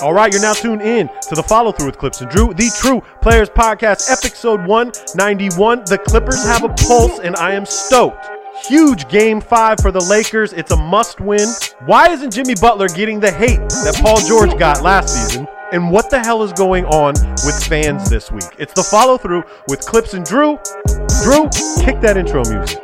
All right, you're now tuned in to the follow through with Clipps and Drew, the True Players Podcast, episode 191. The Clippers have a pulse, and I am stoked. Huge game five for the Lakers. It's a must win. Why isn't Jimmy Butler getting the hate that Paul George got last season? And what the hell is going on with fans this week? It's the follow through with Clipps and Drew. Drew, kick that intro music.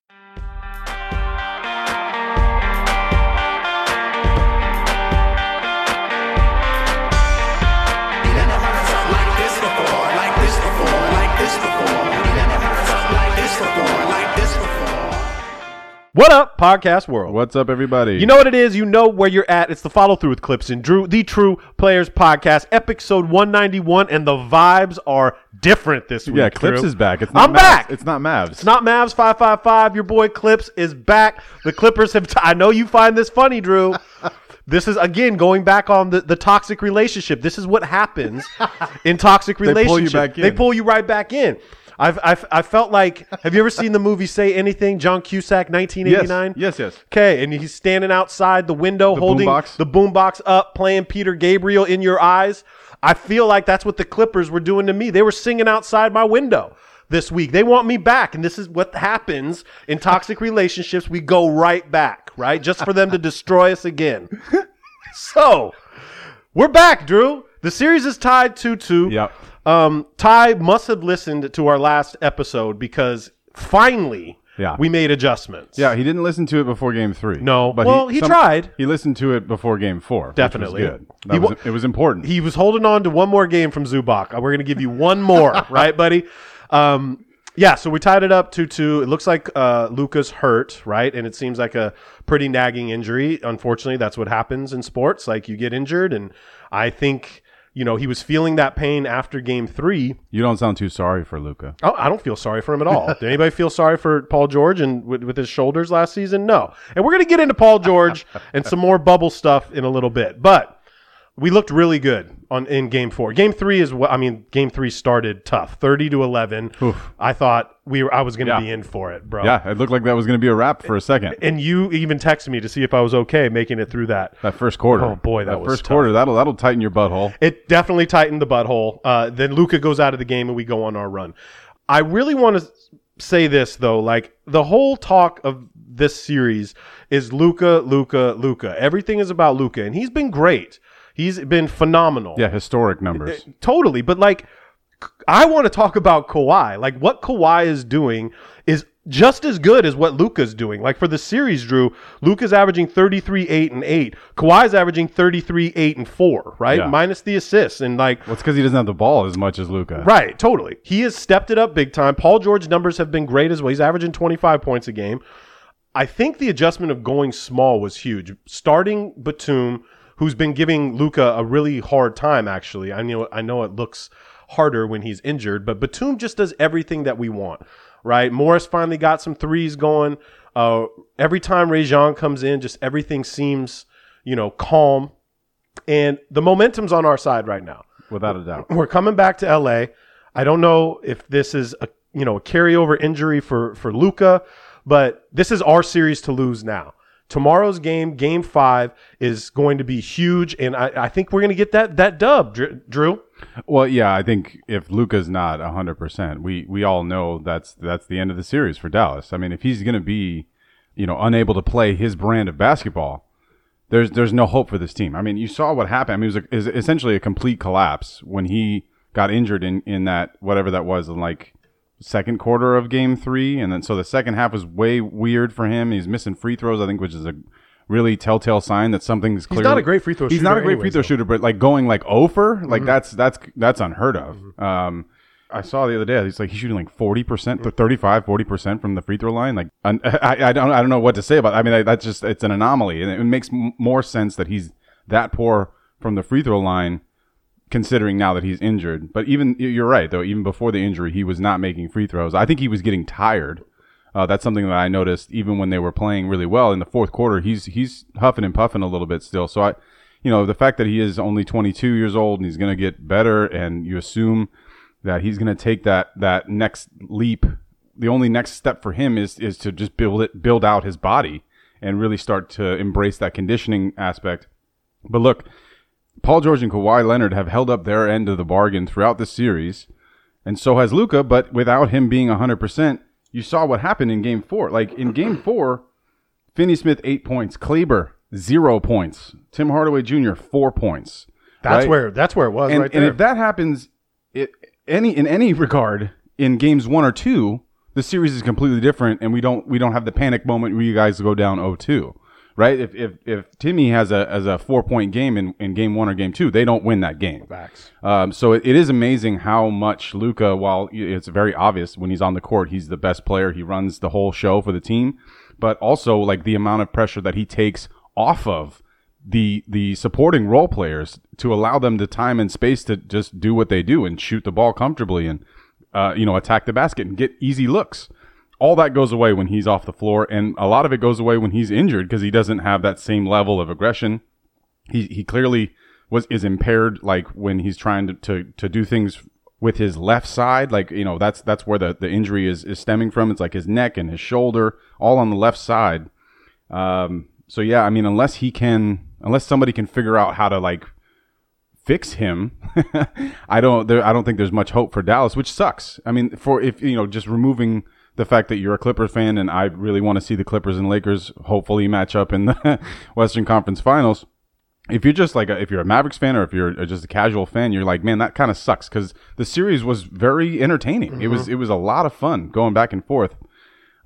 What up, podcast world? What's up, everybody? You know what it is. You know where you're at. It's the follow through with Clipps and Drew, the True Players Podcast, episode 191, and the vibes are different this week. yeah, Clipps Drew. is back. It's not I'm Mavs. back. It's not Mavs. It's not Mavs five five five. Your boy Clipps is back. The Clippers have. T- I know you find this funny, Drew. This is again going back on the, the toxic relationship. This is what happens in toxic pull you relationships. back They pull you right back in. I've, I've I felt like. Have you ever seen the movie Say Anything? John Cusack, nineteen eighty nine. Yes, yes, yes. Okay, and he's standing outside the window The holding boombox? the boombox up, playing Peter Gabriel in your eyes. I feel like that's what the Clippers were doing to me. They were singing outside my window this week. They want me back, and this is what happens in toxic relationships. We go right back, right? Just for them to destroy us again. So, we're back, Drew. The series is tied 2 2. Yep. Um, Ty must have listened to our last episode because finally Yeah. we made adjustments. Yeah, he didn't listen to it before game three. No. but Well, he tried. He listened to it before game four. Definitely. good. He was, it was important. he was holding on to one more game from Zubac. We're going to give you one more, right, buddy? Um, yeah, so we tied it up 2 2. It looks like uh, Luka's hurt, right? And it seems like a pretty nagging injury. Unfortunately, that's what happens in sports. Like you get injured, and I think, you know, he was feeling that pain after game three. you don't sound too sorry for Luka. Oh, I don't feel sorry for him at all. Did anybody feel sorry for Paul George and with, with his shoulders last season? No. And we're going to get into Paul George and some more bubble stuff in a little bit. But we looked really good on in game four. Game three is what I mean. Game three started tough, thirty to eleven. I thought we were. I was going to Yeah. be in for it, bro. Yeah, it looked like that was going to be a wrap for a second. And you even texted me to see if I was okay making it through that. That first quarter. Oh, boy, that was first tough. quarter. That'll that'll tighten your butthole. It definitely tightened the butthole. Uh, then Luka goes out of the game and we go on our run. I really want to say this though, like the whole talk of this series is Luka, Luka, Luka. Everything is about Luka, and he's been great. He's been phenomenal. Yeah, historic numbers. Totally. But like, I want to talk about Kawhi. Like, what Kawhi is doing is just as good as what Luka's doing. Like, for the series, Drew, Luka's averaging 33, 8, and 8. Kawhi's averaging 33, 8, and 4, right? Yeah. Minus the assists. And like, Well, it's because he doesn't have the ball as much as Luka. Right, totally. He has stepped it up big time. Paul George's numbers have been great as well. He's averaging 25 points a game. I think the adjustment of going small was huge. Starting Batum, who's been giving Luka a really hard time. Actually, I know I know it looks harder when he's injured, but Batum just does everything that we want. Right, Morris finally got some threes going. Uh, every time Rajon comes in, just everything seems you know calm, and the momentum's on our side right now Without a doubt. we're coming back to LA. I don't know if this is a you know a carryover injury for for Luka, but this is our series to lose now. Tomorrow's game, Game Five, is going to be huge, and I, I think we're going to get that that dub, Drew. Well, yeah, I think if Luka's not hundred percent, we we all know that's that's the end of the series for Dallas. I mean, if he's going to be, you know, unable to play his brand of basketball, there's there's no hope for this team. I mean, you saw what happened. I mean, it was, a, it was essentially a complete collapse when he got injured in in that whatever that was in like second quarter of game three, and then so the second half was way weird for him. He's missing free throws, I think, which is a really telltale sign that something's clearly. not a great free throw He's shooter not a great free throw though. shooter, but like going like over, like mm-hmm. that's that's that's unheard of. Mm-hmm. Um, I saw the other day. He's like he's shooting like forty percent, mm-hmm. 35, 40 percent from the free throw line. Like I, I, I don't I don't know what to say about. It. I mean, that's just it's an anomaly, and it makes m- more sense that he's that poor from the free throw line, considering now that he's injured. But even you're right though. Even before the injury, he was not making free throws. I think he was getting tired. Uh, that's something that I noticed even when they were playing really well in the fourth quarter. He's he's huffing and puffing a little bit still. So I, you know, the fact that he is only 22 years old and he's going to get better, and you assume that he's going to take that that next leap. The only next step for him is is to just build it, build out his body, and really start to embrace that conditioning aspect. But look, Paul George and Kawhi Leonard have held up their end of the bargain throughout the series, and so has Luka. But without him being 100%, you saw what happened in Game Four. Like in Game Four, Finney Smith eight points, Kleber zero points, Tim Hardaway Jr. four points. That's right? where that's where it was and, right and if that happens, it, any in any regard in games one or two, the series is completely different, and we don't we don't have the panic moment where you guys go down 0-2, right? If if if Timmy has a as a four point game in, in game one or game two, they don't win that game. Facts. Um, so it, it is amazing how much Luka, while it's very obvious when he's on the court, he's the best player. He runs the whole show for the team, but also like the amount of pressure that he takes off of the the supporting role players to allow them the time and space to just do what they do and shoot the ball comfortably and uh, you know attack the basket and get easy looks. All that goes away when he's off the floor, and a lot of it goes away when he's injured because he doesn't have that same level of aggression. He he clearly was is impaired like when he's trying to, to, to do things with his left side like you know that's that's where the, the injury is, is stemming from. It's like his neck and his shoulder all on the left side. Um so yeah i mean unless he can unless somebody can figure out how to like fix him i don't there i don't think there's much hope for dallas which sucks. I mean for if you know just removing the fact that you're a clippers fan and i really want to see the clippers and lakers hopefully match up in the western conference finals if you're just like a, if you're a Mavericks fan or if you're just a casual fan, you're like, man, that kind of sucks because the series was very entertaining. It was it was a lot of fun going back and forth.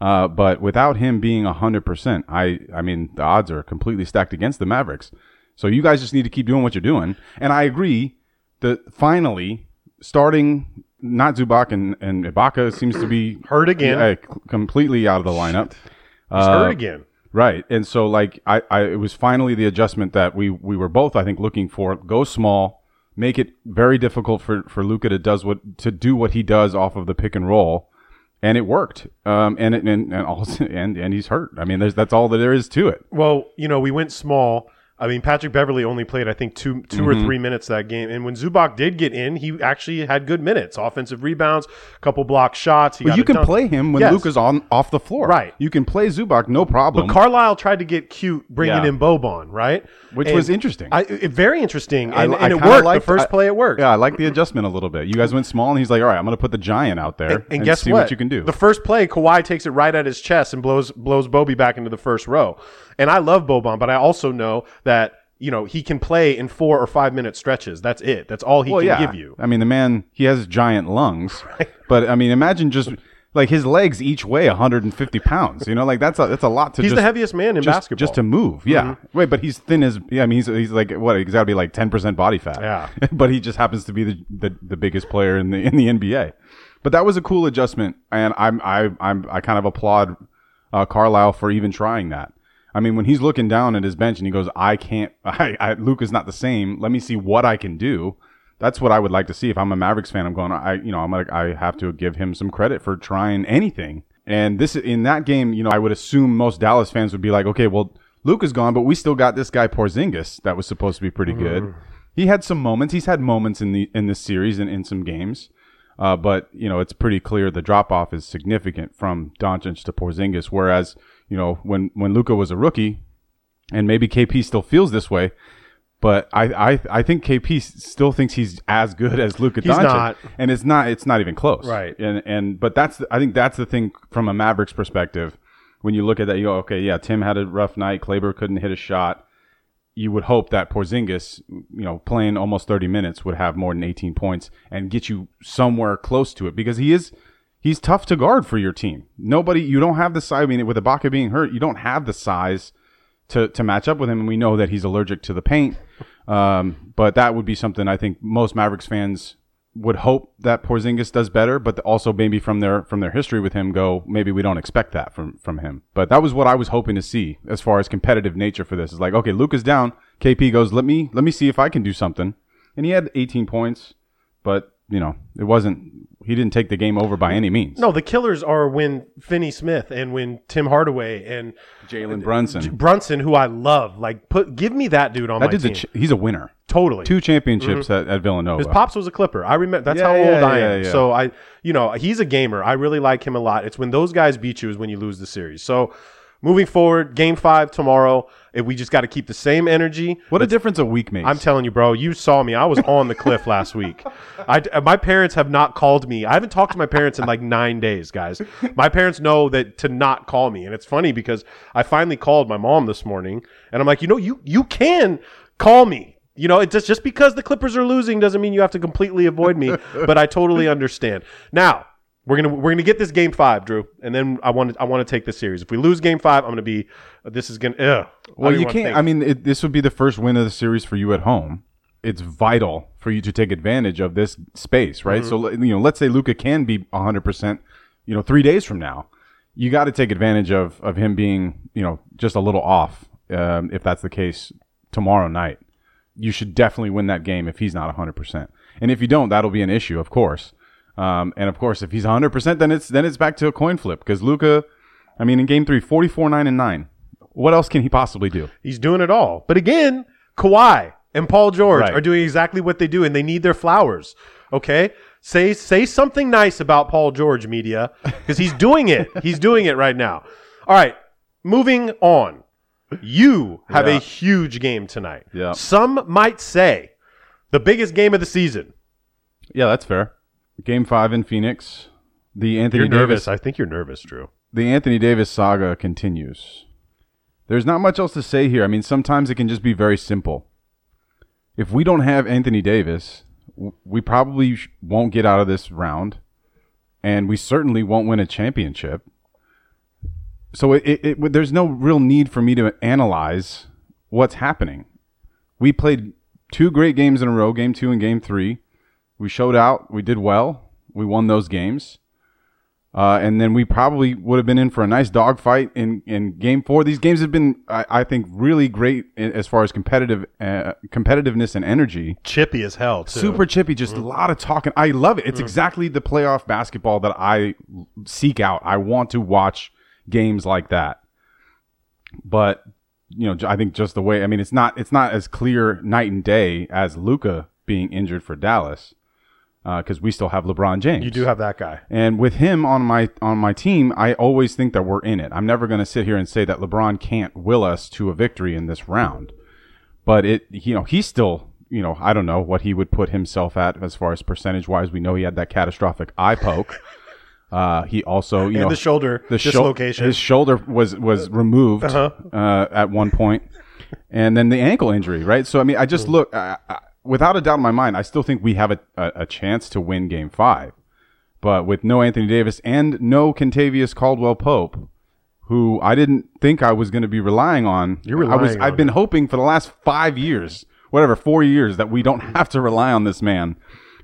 Uh, but without him being hundred percent, I I mean the odds are completely stacked against the Mavericks. So you guys just need to keep doing what you're doing. And I agree that finally starting not Zubac and, and Ibaka seems to be Hurt again. yeah, completely out of the lineup. He's Uh, hurt again. Right. And so like I, I it was finally the adjustment that we we were both I think looking for. Go small, make it very difficult for for Luka to does what to do what he does off of the pick and roll. And it worked. Um and and and also and and he's hurt. I mean there's that's all that there is to it. Well, you know, we went small. I mean, Patrick Beverley only played, I think, two two Mm-hmm. or three minutes that game. And when Zubac did get in, he actually had good minutes, offensive rebounds, a couple block shots. Got you can done. play him when Yes. Luka's on off the floor. Right. You can play Zubac no problem. But Carlisle tried to get cute, bringing Yeah. in Boban, right? Which And was interesting. I, it, very interesting, and, I and it worked. liked- the first I- play, it worked. yeah, I like the adjustment a little bit. You guys went small, and he's like, "All right, I'm going to put the giant out there And, guess see what? you can do." The first play, Kawhi takes it right at his chest and blows blows Bobby back into the first row. And I love Boban, but I also know that you know he can play in four or five minute stretches. That's it. That's all he well, can yeah. give you. I mean, the man he has giant lungs, but I mean, imagine just like his legs each weigh 150 pounds. You know, like that's a that's a lot to. He's just, the heaviest man in just, basketball. Mm-hmm. just to move. Yeah, wait, but he's thin as yeah. I mean, he's he's like what? He's got to be like 10 percent body fat. Yeah. but he just happens to be the, the the biggest player in the in the NBA. But that was a cool adjustment, and I'm I I'm I kind of applaud uh, Carlisle for even trying that. I mean, when he's looking down at his bench and he goes, "I can't. I, I Luke is not the same. Let me see what I can do." That's what I would like to see. If I'm a Mavericks fan, I'm going. I you know I'm like I have to give him some credit for trying anything. And this in that game, you know, I would assume most Dallas fans would be like, okay, well, Luke is gone, but we still got this guy Porzingis that was supposed to be pretty good. He had some moments. He's had moments in the in this series and in some games. Uh, but you know, it's pretty clear the drop off is significant from Doncic to Porzingis. Whereas, you know, when when Luka was a rookie, and maybe KP still feels this way, but I I, I think KP still thinks he's as good as Luka He's Doncic, not. and it's not it's not even close, Right. And and but that's the, I think that's the thing from a Mavericks perspective. When you look at that, you go, okay, yeah, Tim had a rough night. Kleber couldn't hit a shot you would hope that Porzingis, you know, playing almost 30 minutes would have more than 18 points and get you somewhere close to it because he is he's tough to guard for your team. Nobody you don't have the size I mean with Ibaka being hurt, you don't have the size to to match up with him and we know that he's allergic to the paint. Um, but that would be something I think most Mavericks fans would hope that Porzingis does better, but also maybe from their from their history with him, go maybe we don't expect that from from him. But that was what I was hoping to see as far as competitive nature for this. Is like okay, Luke is down. KP goes, let me let me see if I can do something, and he had 18 points, but you know it wasn't. He didn't take the game over by any means. No, the killers are when Finney Smith and when Tim Hardaway and Jalen Brunson. Brunson, who I love. Like, put give me that dude on That my dude's a team. ch- he's a winner. totally. Two championships mm-hmm. at, at Villanova. His pops was a Clipper. I remember. That's Yeah, how yeah, old I yeah, am. yeah. So I, you know, he's a gamer. I really like him a lot. It's when those guys beat you is when you lose the series. So moving forward, game five tomorrow. If we just got to keep the same energy. What a difference a week makes. I'm telling you, bro. You saw me. I was on the cliff last week. I, my parents have not called me. I haven't talked to my parents in like nine days, guys. My parents know that to not call me, and it's funny because I finally called my mom this morning, and I'm like, you know, you you can call me. You know, it just just because the Clippers are losing doesn't mean you have to completely avoid me. but I totally understand. Now we're gonna we're gonna get this game five, Drew, and then I want to I want to take this series. If we lose game five, I'm gonna be this is gonna. Ugh, well, you can't. I mean, it, this would be the first win of the series for you at home. It's vital for you to take advantage of this space, right? Mm-hmm. So, you know, let's say Luka can be 100%, you know, three days from now. You got to take advantage of, of him being, you know, just a little off, um, if that's the case tomorrow night. You should definitely win that game if he's not 100%. And if you don't, that'll be an issue, of course. Um, and of course, if he's 100%, then it's then it's back to a coin flip because Luka, I mean, in game three, 44, 9, and 9. What else can he possibly do? He's doing it all. But again, Kawhi and Paul George Right. are doing exactly what they do, and they need their flowers. Okay, say say something nice about Paul George, media, because he's doing it. He's doing it right now. All right, moving on. You have Yeah. a huge game tonight. Yeah. Some might say the biggest game of the season. Yeah, that's fair. Game five in Phoenix. The Anthony You're nervous. Davis I think you're nervous, Drew. the Anthony Davis saga continues. There's not much else to say here. I mean, sometimes it can just be very simple. If we don't have Anthony Davis, we probably won't get out of this round, and we certainly won't win a championship. So it, it, it there's no real need for me to analyze what's happening. We played two great games in a row, game two and game three. We showed out. We did well. We won those games. Uh, and then we probably would have been in for a nice dogfight in, in game four. These games have been, I, I think, really great as far as competitive uh, competitiveness and energy. Chippy as hell. Too. Super chippy, just a lot of talking. I love it. It's exactly the playoff basketball that I seek out. I want to watch games like that. But you know, I think just the way. I mean, it's not it's not as clear night and day as Luka being injured for Dallas because we still have LeBron James. You do have that guy. And with him on my on my team, I always think that we're in it. I'm never going to sit here and say that LeBron can't will us to a victory in this round. But it, you know, he's still, you know, I don't know what he would put himself at as far as percentage wise. We know he had that catastrophic eye poke. Uh, he also, you And know, the shoulder the dislocation. his shoulder was was removed Uh-huh. uh, at one point, and then the ankle injury, right? So I mean, I just Hmm. look I, I, without a doubt in my mind. I still think we have a, a, a chance to win Game Five, but with no Anthony Davis and no Kentavious Caldwell Pope, who I didn't think I was going to be relying on. You're I was. relying I've on been hoping for the last five years, whatever, four years, that we don't have to rely on this man.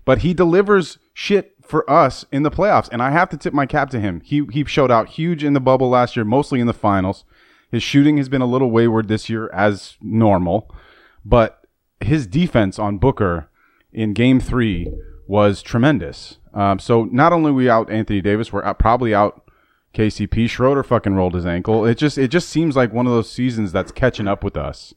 But he delivers shit for us in the playoffs, and I have to tip my cap to him. He he showed out huge in the bubble last year, mostly in the finals. His shooting has been a little wayward this year, as normal, but his defense on Booker in Game Three was tremendous. Um, so not only we out Anthony Davis, we're out, probably out KCP. Schroeder fucking rolled his ankle. It just it just seems like one of those seasons that's catching up with us.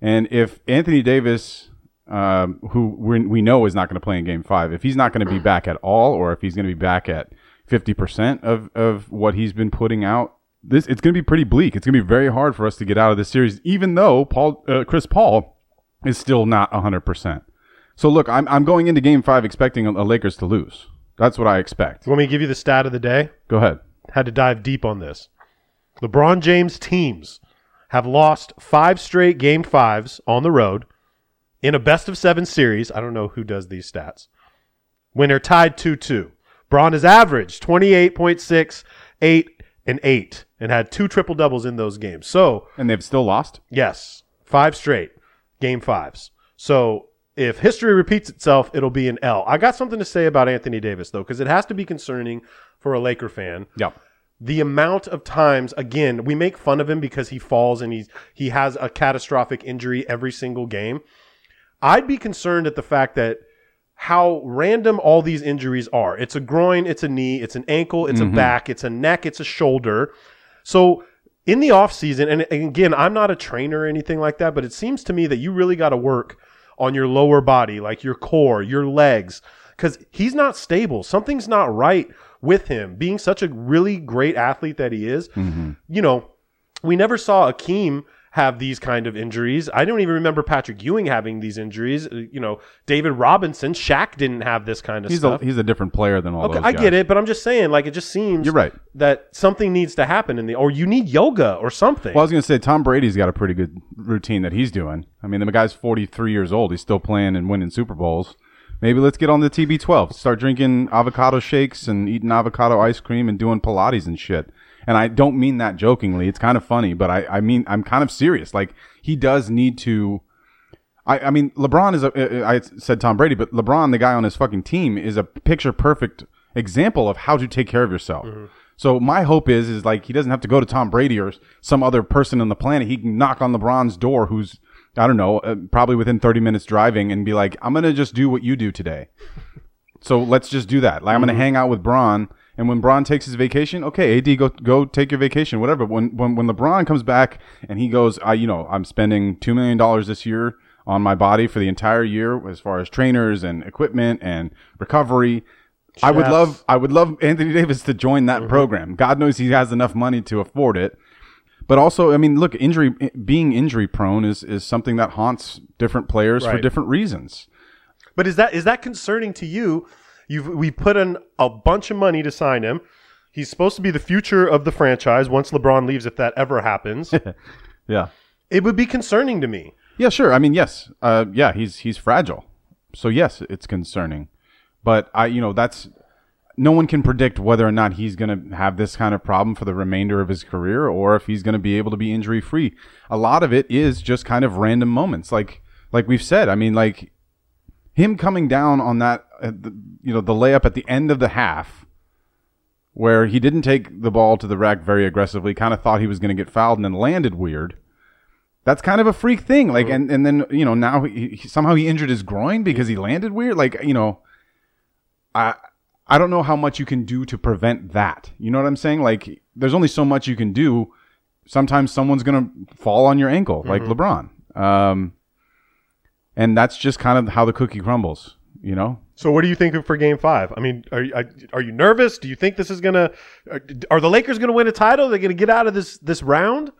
And if Anthony Davis, um, who we we know is not going to play in Game Five, if he's not going to be back at all, or if he's going to be back at fifty percent of of what he's been putting out, this it's going to be pretty bleak. It's going to be very hard for us to get out of this series, even though Paul uh, Chris Paul is still not hundred percent. So look, I'm I'm going into Game Five expecting a, a Lakers to lose. That's what I expect. Let me to give you the stat of the day? Go ahead. had to dive deep on this. LeBron James teams have lost five straight game fives on the road in a best of seven series. I don't know who does these stats. When they're tied 2 2. Bron has averaged 28.6, 8, and 8, and had two triple doubles in those games. So, And they've still lost. yes, five straight game fives. So, if history repeats itself, it'll be an L. I got something to say about Anthony Davis, though, because it has to be concerning for a Laker fan Yeah. the amount of times again we make fun of him because he falls and he's he has a catastrophic injury every single game i'd be concerned at the fact that how random all these injuries are it's a groin it's a knee it's an ankle it's a mm-hmm. back it's a neck it's a shoulder so in the off season and and again i'm not a trainer or anything like that but it seems to me that you really got to work on your lower body like your core your legs because he's not stable. Something's not right with him. Being such a really great athlete that he is mm-hmm. you know we never saw Akeem have these kind of injuries. I don't even remember Patrick Ewing having these injuries. Uh, You know, David Robinson, Shaq didn't have this kind of He's stuff. a he's a different player than all okay, those I get it, but I'm just saying, like, it just seems You're right. that something needs to happen in the, or you need yoga or something. Well, I was going to say Tom Brady's got a pretty good routine that he's doing. I mean, the guy's 43 years old. He's still playing and winning Super Bowls. Maybe let's get on the TB12. Start drinking avocado shakes and eating avocado ice cream and doing Pilates and shit. And I don't mean that jokingly. It's kind of funny, but I, I mean, I'm kind of serious. Like, he does need to. I, I mean, LeBron is a. I said Tom Brady, but LeBron, the guy on his fucking team, is a picture perfect example of how to take care of yourself. So my hope is, is like he doesn't have to go to Tom Brady or some other person on the planet. He can knock on LeBron's door, who's I don't know, uh, probably within 30 minutes driving, and be like, I'm gonna just do what you do today. So let's just do that. Like I'm gonna hang out with Bron, and when Bron takes his vacation, okay, AD, go go take your vacation, whatever. But when when when LeBron comes back and he goes, I you know I'm spending two million dollars this year on my body for the entire year as far as trainers and equipment and recovery. I would love I would love Anthony Davis to join that program. God knows he has enough money to afford it. But also, I mean, look, injury eh, being injury prone is is something that haunts different players for different reasons. But is that is that concerning to you? You've we put in a bunch of money to sign him. He's supposed to be the future of the franchise once LeBron leaves, if that ever happens. Yeah. it would be concerning to me. Yeah, sure. I mean, yes. Uh, yeah, he's he's fragile. So yes, it's concerning. But I, you know, that's no one can predict whether or not he's going to have this kind of problem for the remainder of his career or if he's going to be able to be injury free. A lot of it is just kind of random moments, like like we've said. I mean, like him coming down on that, uh, the, you know, the layup at the end of the half. Where he didn't take the ball to the rack very aggressively, kind of thought he was going to get fouled and then landed weird that's kind of a freak thing. Like, and, and then, you know, now he, he, somehow he injured his groin because he landed weird. Like, you know, I, I don't know how much you can do to prevent that. You know what I'm saying? Like, there's only so much you can do. Sometimes someone's going to fall on your ankle, like LeBron. Um, and that's just kind of how the cookie crumbles, you know? So, what do you think for Game Five? I mean, are you are you nervous? Do you think this is gonna? Are, are the Lakers gonna win a title? They're gonna get out of this this round?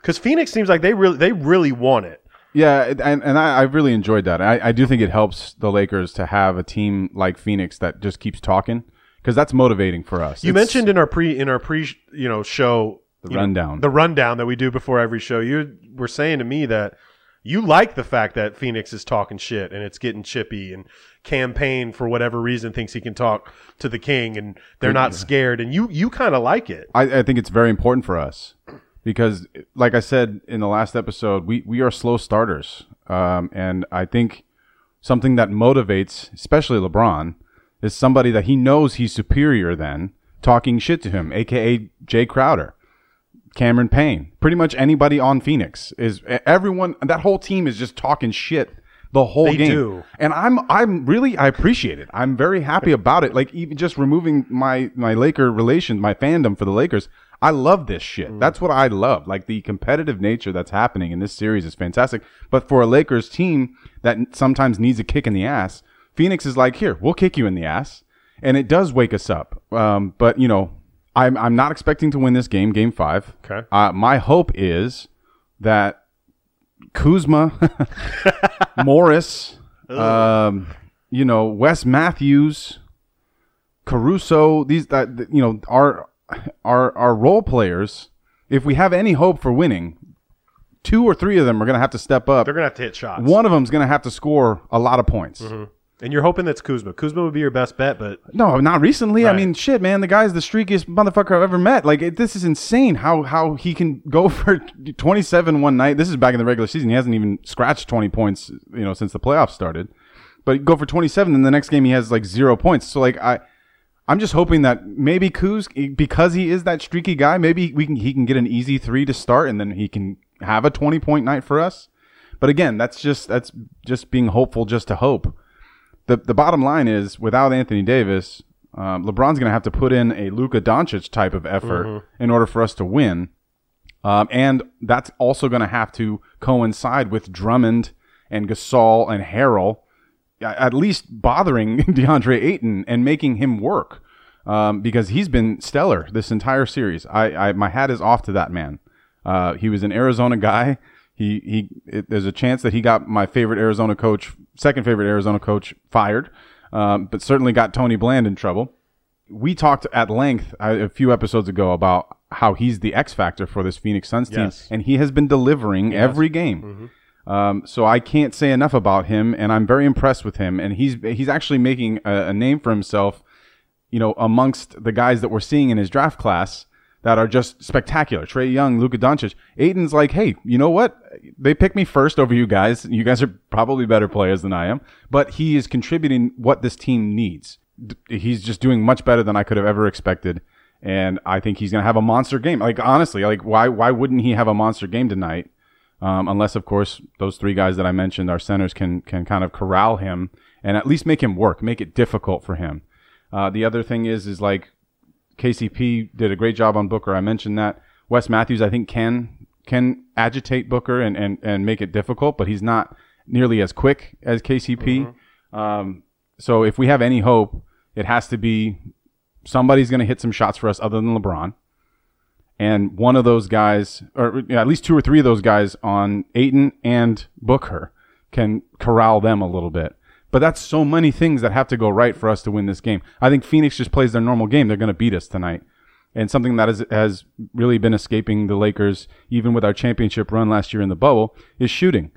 Because Phoenix seems like they really they really want it. Yeah, and, and I, I really enjoyed that. I, I do think it helps the Lakers to have a team like Phoenix that just keeps talking because that's motivating for us. You It's- mentioned in our pre in our pre you know show The you know, rundown. the rundown that we do before every show. You were saying to me that you like the fact that Phoenix is talking shit and it's getting chippy and Cam Payne for whatever reason thinks he can talk to the king and they're not scared and you you kind of like it. I, I think it's very important for us because, like I said in the last episode, we, we are slow starters. Um, and I think something that motivates, especially LeBron, is somebody that he knows he's superior than talking shit to him, aka Jae Crowder, Cameron Payne, pretty much anybody on Phoenix is everyone. That whole team is just talking shit the whole They game. do. And I'm I'm really I appreciate it. I'm very happy about it. Like even just removing my my Laker relation, my fandom for the Lakers. I love this shit. That's what I love. Like the competitive nature that's happening in this series is fantastic. But for a Lakers team that sometimes needs a kick in the ass, Phoenix is like, here, we'll kick you in the ass, and it does wake us up. Um, but you know, I'm I'm not expecting to win this game, Game Five. Okay. Uh, my hope is that Kuzma, Morris, um, you know, Wes Matthews, Caruso, these that you know our our our role players. If we have any hope for winning, two or three of them are going to have to step up. They're gonna have to hit shots. One of them's going to have to score a lot of points. And you're hoping that's Kuzma. Kuzma would be your best bet, but No, not recently. I mean, shit, man. The guy's the streakiest motherfucker I've ever met. Like, it, this is insane how how he can go for 27 one night. This is back in the regular season. He hasn't even scratched 20 points, you know, since the playoffs started. But go for 27, and the next game he has like zero points. So, like, I. I'm just hoping that maybe Kuz, eh, because he is that streaky guy, maybe we can he can get an easy three to start, and then he can have a 20 point night for us. But again, that's just that's just being hopeful just to hope the the bottom line is without Anthony Davis, um, LeBron's going to have to put in a Luka Doncic type of effort in order for us to win, um, and that's also going to have to coincide with Drummond and Gasol and Harrell at least bothering DeAndre Ayton and making him work um, because he's been stellar this entire series. I, I my hat is off to that man. Uh, he was an Arizona guy. He he. It, there's a chance that he got my favorite Arizona coach, second favorite Arizona coach, fired, um, but certainly got Tony Bland in trouble. We talked at length uh, a few episodes ago about how he's the X factor for this Phoenix Suns team, Yes. and he has been delivering every game. Um, so I can't say enough about him, and I'm very impressed with him. And he's he's actually making a, a name for himself, you know, amongst the guys that we're seeing in his draft class that are just spectacular. Trae Young, Luka Doncic. Ayton's like, hey, you know what? They picked me first over you guys. You guys are probably better players than I am, but he is contributing what this team needs. He's just doing much better than I could have ever expected. And I think he's going to have a monster game. Like honestly, like why why wouldn't he have a monster game tonight? um, unless of course those three guys that I mentioned, our centers can can kind of corral him and at least make him work, make it difficult for him. Uh, the other thing is is like KCP did a great job on Booker. I mentioned that Wes Matthews I think can can agitate Booker and and and make it difficult, but he's not nearly as quick as KCP. Um, so if we have any hope, it has to be somebody's going to hit some shots for us other than LeBron and one of those guys, or at least two or three of those guys on Ayton and Booker can corral them a little bit. But that's so many things that have to go right for us to win this game. I think Phoenix just plays their normal game. They're going to beat us tonight. And something that is, has really been escaping the Lakers, even with our championship run last year in the bubble, is shooting.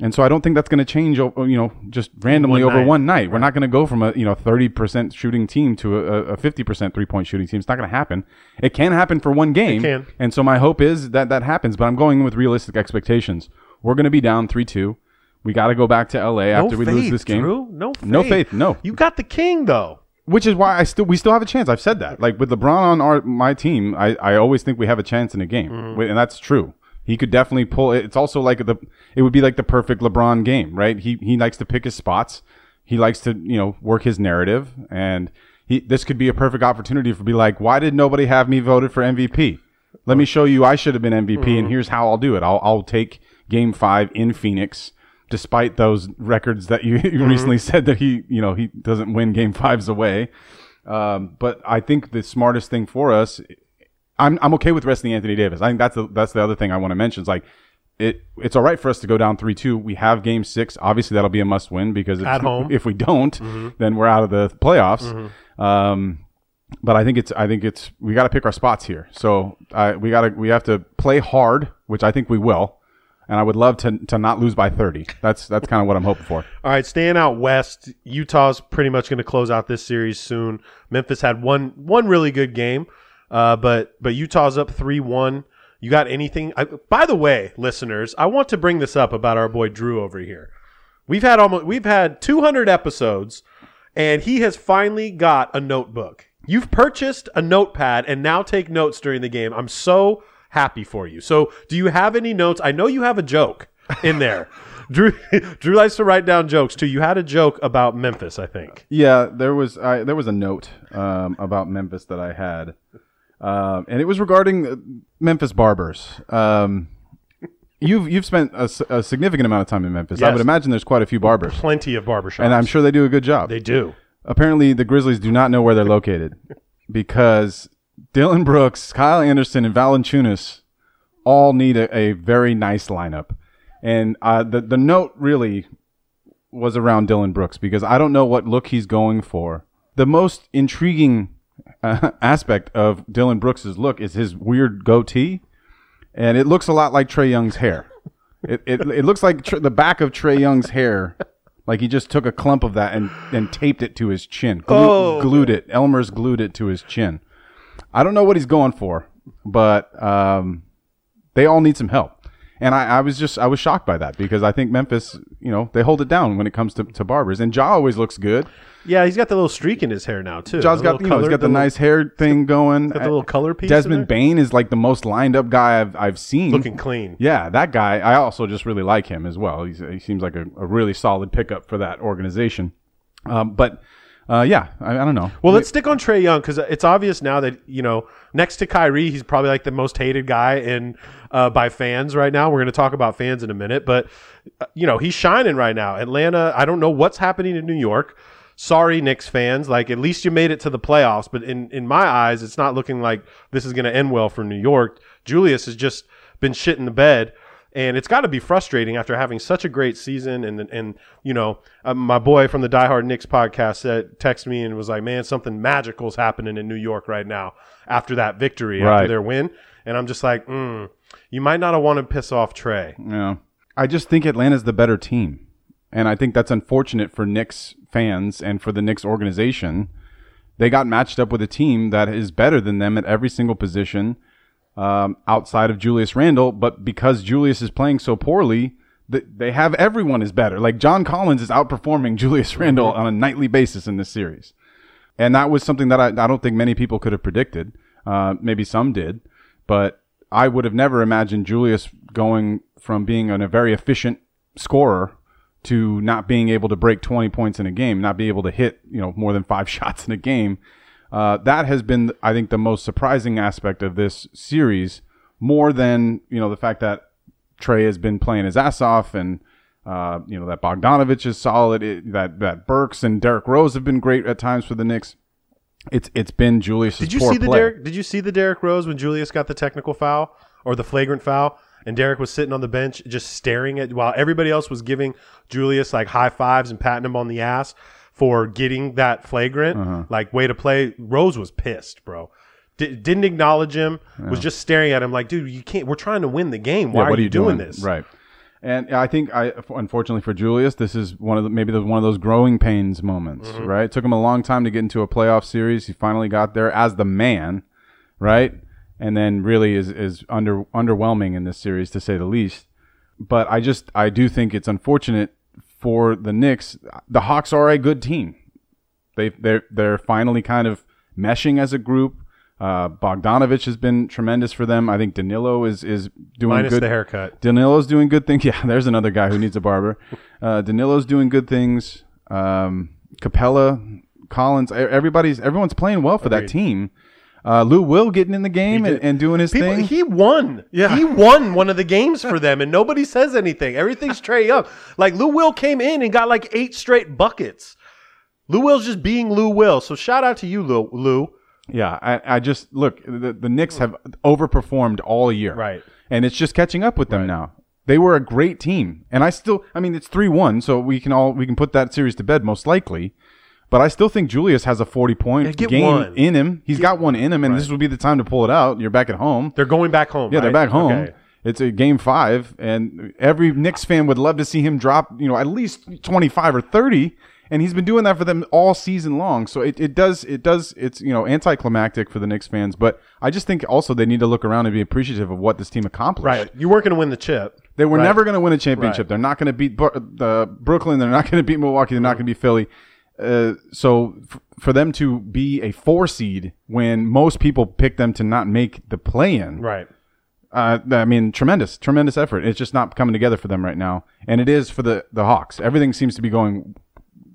And so I don't think that's going to change, you know, just randomly One over night. one night. We're not going to go from a you know thirty percent shooting team to a, a fifty percent three point shooting team. It's not going to happen. It can happen for one game. can. And so my hope is that that happens. But I'm going in with realistic expectations. We're going to be down three two. We got to go back to LA after we faith, lose this game. Drew. No faith. No faith, no. You got the king though. Which is why I still we still have a chance. I've said that. Like with LeBron on our my team, I, I always think we have a chance in a game, Mm-hmm. and that's true. He could definitely pull. It. It's also like the it would be like the perfect LeBron game, right? He he likes to pick his spots. He likes to you know work his narrative, and he this could be a perfect opportunity for be like, why did nobody have me voted for MVP? Let me show you I should have been MVP, Mm-hmm. and here's how I'll do it. I'll I'll take Game Five in Phoenix despite those records that you, you recently said that he, you know, he doesn't win game fives away. Um, but I think the smartest thing for us, I'm, I'm okay with resting Anthony Davis. I think that's the, that's the other thing I want to mention. Is like, it, it's all right for us to go down three two. We have game six. Obviously, that'll be a must win because if, At home. if we don't, then we're out of the playoffs. Um, but I think it's I think it's we got to pick our spots here. So uh, we got to we have to play hard, which I think we will. And I would love to to not lose by thirty. That's that's kind of what I'm hoping for. All right, staying out west, Utah's pretty much going to close out this series soon. Memphis had one one really good game, uh, but but Utah's up three one. You got anything? I, by the way, listeners, I want to bring this up about our boy Drew over here. We've had almost we've had 200 episodes, and he has finally got a notebook. You've purchased a notepad and now take notes during the game. I'm so happy for you. So, do you have any notes? I know you have a joke in there. Drew Drew likes to write down jokes too. You had a joke about Memphis, I think. Yeah, there was I, there was a note um, about Memphis that I had, um, and it was regarding uh, Memphis barbers. Um, you've you've spent a significant amount of time in Memphis. I would imagine there's quite a few barbers, Plenty of barbershops. and I'm sure they do a good job. they do. Apparently, the Grizzlies do not know where they're located because Dillon Brooks, Kyle Anderson, and Valanciunas all need a, a very nice lineup. And uh, the the note really was around Dillon Brooks because I don't know what look he's going for. The most intriguing uh, aspect of Dillon Brooks's look is his weird goatee, and it looks a lot like Trae Young's hair. It it, it looks like tr- the back of Trae Young's hair, like he just took a clump of that and and taped it to his chin, Glue, Oh. glued it. Elmer's glued it to his chin. I don't know what he's going for, but um, they all need some help. And I, I was just I was shocked by that because I think Memphis, you know, they hold it down when it comes to, to barbers. And Ja always looks good. Yeah, he's got the little streak in his hair now too. Ja's The got little you know he's color- got the, little- nice hair thing going. got the little color piece in Desmond Bane is like the most lined up guy I've I've seen. looking clean. Yeah, that guy. I also just really like him as well. He's, he seems like a, a really solid pickup for that organization. Um, but uh, yeah, I, I don't know. Well, let's stick on Trae Young because it's obvious now that you know next to Kyrie, he's probably like the most hated guy in uh, by fans right now. We're going to talk about fans in a minute, but uh, you know he's shining right now. Atlanta, I don't know what's happening in New York. Sorry, Knicks fans. Like at least you made it to the playoffs, but in in my eyes, it's not looking like this is going to end well for New York. Julius has just been shit in the bed. And it's got to be frustrating after having such a great season. And, and you know, uh, my boy from the Die Hard Knicks podcast said, texted me and was like, man, something magical is happening in New York right now after that victory, Right. after their win. And I'm just like, mm, you might not have wanted to piss off Trae. Yeah. I just think Atlanta's the better team. And I think that's unfortunate for Knicks fans and for the Knicks organization. They got matched up with a team that is better than them at every single position um, outside of Julius Randle. But because Julius is playing so poorly, th- they have everyone is better. Like John Collins is outperforming Julius Randle on a nightly basis in this series. And that was something that I, I don't think many people could have predicted. Uh, maybe some did, but I would have never imagined Julius going from being an, a very efficient scorer to not being able to break 20 points in a game, not be able to hit, you know, more than five shots in a game. Uh, that has been, I think, the most surprising aspect of this series, more than, you know, the fact that Trae has been playing his ass off and, uh, you know, that Bogdanovic is solid, it, that, that Burks and Derrick Rose have been great at times for the Knicks. It's, it's been Julius' Did you see the play. Derrick? Did you see the Derrick Rose when Julius got the technical foul or the flagrant foul, and Derrick was sitting on the bench just staring at while everybody else was giving Julius like high fives and patting him on the ass for getting that flagrant, Uh-huh. like way to play. Rose was pissed, bro. D- didn't acknowledge him. Was just staring at him like, dude, you can't. We're trying to win the game. Why Yeah, are, you doing, this? Right. And I think I, unfortunately for Julius, this is one of the, maybe the, one of those growing pains moments, Mm-hmm. right? It took him a long time to get into a playoff series. He finally got there as the man, right? And then really is, is under, underwhelming in this series to say the least. But I just, I do think it's unfortunate for the Knicks. The Hawks are a good team. They, they're, they're finally kind of meshing as a group. Uh, Bogdanovic has been tremendous for them. I think Danilo is, is doing Minus good. the haircut. Danilo's doing good things. Yeah, there's another guy who needs a barber. Uh, Danilo's doing good things. Um, Capela, Collins, everybody's everyone's playing well for that Agreed. Uh, Lou Will getting in the game and, and doing his People, thing. he won. Yeah. He won one of the games for them, and nobody says anything. Everything's Trae Young. Like Lou Will came in and got like eight straight buckets. Lou Will's just being Lou Will. So shout out to you, Lou. Lou. Yeah, I, I just look. The, the Knicks have overperformed all year, Right. And it's just catching up with them now. They were a great team, and I still. I mean, it's three one, so we can all we can put that series to bed most likely. But I still think Julius has a forty point Yeah, game one. in him. He's got one in him, and this would be the time to pull it out. You're back at home. They're going back home. Yeah, they're back home. Okay. It's a game five, and every Knicks fan would love to see him drop, you know, at least twenty five or thirty. And he's been doing that for them all season long. So it, it does it does it's you know anticlimactic for the Knicks fans. But I just think also they need to look around and be appreciative of what this team accomplished. Right. You weren't going to win the chip. They were Right. never going to win a championship. Right. They're not going to beat the Brooklyn. They're not going to beat Milwaukee. They're not going to beat Philly. Uh, so f- for them to be a four seed when most people pick them to not make the play in, Right. uh, I mean, tremendous, tremendous effort. It's just not coming together for them right now, and it is for the the Hawks. Everything seems to be going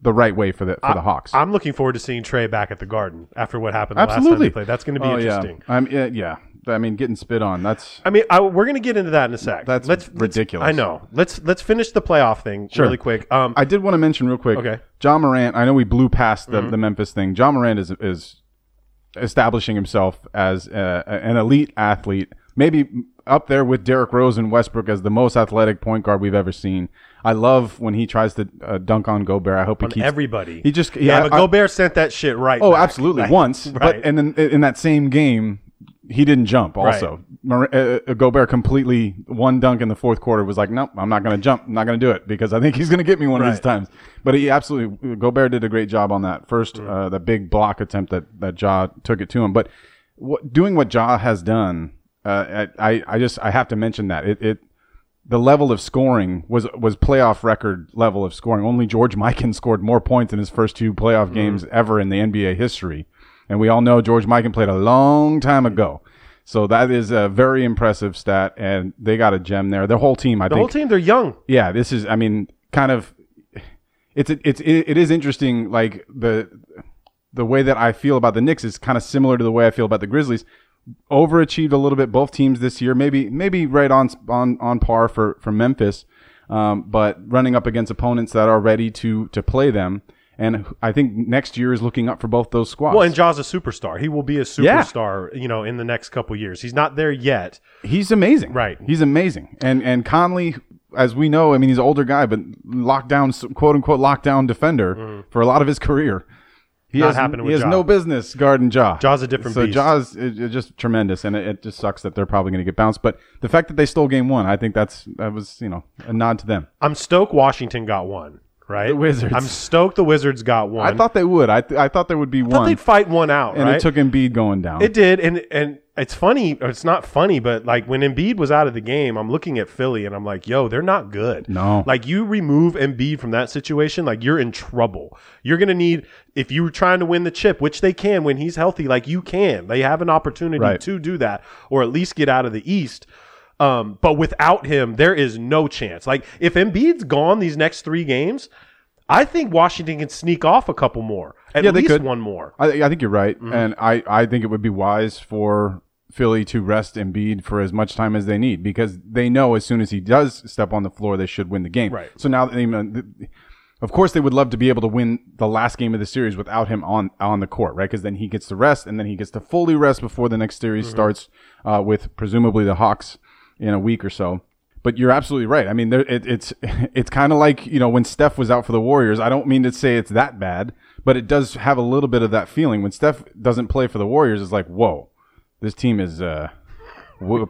the right way for the for the Hawks. I'm looking forward to seeing Trae back at the Garden after what happened the last time Absolutely, they played. That's going to be Oh, interesting. Yeah. I'm, yeah, yeah. I mean, getting spit on. That's I mean, I, we're going to get into that in a sec. That's let's, let's- ridiculous. I know. Let's let's finish the playoff thing Sure. really quick. Um, I did want to mention real quick. Okay. Mm-hmm. Ja Morant. I know we blew past the, the Memphis thing. Ja Morant is is establishing himself as uh an elite athlete, maybe up there with Derrick Rose and Westbrook as the most athletic point guard we've ever seen. I love when he tries to uh, dunk on Gobert. I hope he on keeps everybody. He just yeah, yeah. but I- Gobert sent that shit right. Oh, back. absolutely. Like, Once, right. but and then in that same game, he didn't jump. Also, Mar- uh, uh, Gobert completely one dunk in the fourth quarter was like, nope, I'm not going to jump. I'm not going to do it because I think he's going to get me one of these times. But he absolutely Gobert did a great job on that first, Mm. uh, the big block attempt that that Ja took it to him. But what, doing what Ja has done, uh, I I- just I have to mention that it it the level of scoring was was playoff record level of scoring. Only George Mikan scored more points in his first two playoff games ever in the NBA history, and we all know George Mikan played a long time ago. So that is a very impressive stat, and they got a gem there. Their whole team, I the think, The whole team, they're young. yeah, this is. I mean, kind of. It's it's it, it is interesting. Like the the way that I feel about the Knicks is kind of similar to the way I feel about the Grizzlies. Overachieved a little bit both teams this year. Maybe maybe right on on on par for for Memphis, um, but running up against opponents that are ready to to play them. And I think next year is looking up for both those squads. Well, and Ja's a superstar. He will be a Yeah. superstar, you know, in the next couple years. He's not there yet. he's amazing. Right. He's amazing. And and Conley, as we know, I mean, he's an older guy, but lockdown, quote unquote, lockdown defender mm-hmm. for a lot of his career. He. Not has, happening he has Ja. no business guarding Ja. Ja's a different so beast. Is just tremendous, and it, it just sucks that they're probably going to get bounced. But the fact that they stole game one, I think that's that was you know a nod to them. I'm stoked Washington got one, right? The Wizards. I'm stoked the Wizards got one. I thought they would. I th- I thought there would be I thought one, they'd fight one out, and right? it took Embiid going down. It did, and and it's funny. or It's not funny, but like when Embiid was out of the game, I'm looking at Philly and I'm like, "Yo, they're not good." No. like you remove Embiid from that situation, like you're in trouble. You're gonna need if you were trying to win the chip, which they can when he's healthy. Like you can, they have an opportunity Right. to do that, or at least get out of the East. Um, but without him, there is no chance. Like if Embiid's gone these next three games. I think Washington can sneak off a couple more, at Yeah, they least could. one more. I, I think you're right, Mm-hmm. and I, I think it would be wise for Philly to rest Embiid for as much time as they need because they know as soon as he does step on the floor, they should win the game. Right. So now, they, of course, they would love to be able to win the last game of the series without him on on the court, right? Because then he gets to rest, and then he gets to fully rest before the next series Mm-hmm. starts uh, with presumably the Hawks in a week or so. But you're absolutely right. I mean, there, it, it's it's kind of like you know when Steph was out for the Warriors. I don't mean to say it's that bad, but it does have a little bit of that feeling when Steph doesn't play for the Warriors. It's like, whoa, this team is uh,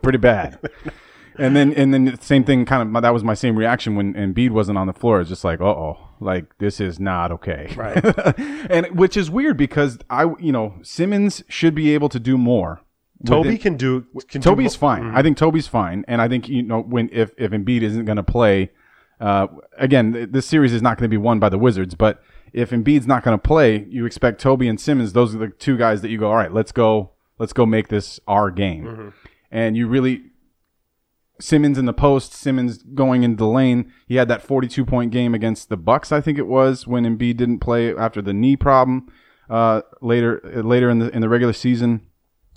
pretty bad. and then and then the same thing, kind of that was my same reaction when Embiid wasn't on the floor. It's just like, uh oh, like this is not okay. Right. and which is weird because I, you know, Simmons should be able to do more. Toby can do. Can do Toby's mo- fine. I think Toby's fine, and I think you know when if if Embiid isn't going to play, uh, again, this series is not going to be won by the Wizards. But if Embiid's not going to play, you expect Toby and Simmons. Those are the two guys that you go, all right, let's go, let's go make this our game, and you really. Simmons in the post, Simmons going into the lane. He had that 42 point game against the Bucks, I think it was, when Embiid didn't play after the knee problem uh, later later in the in the regular season.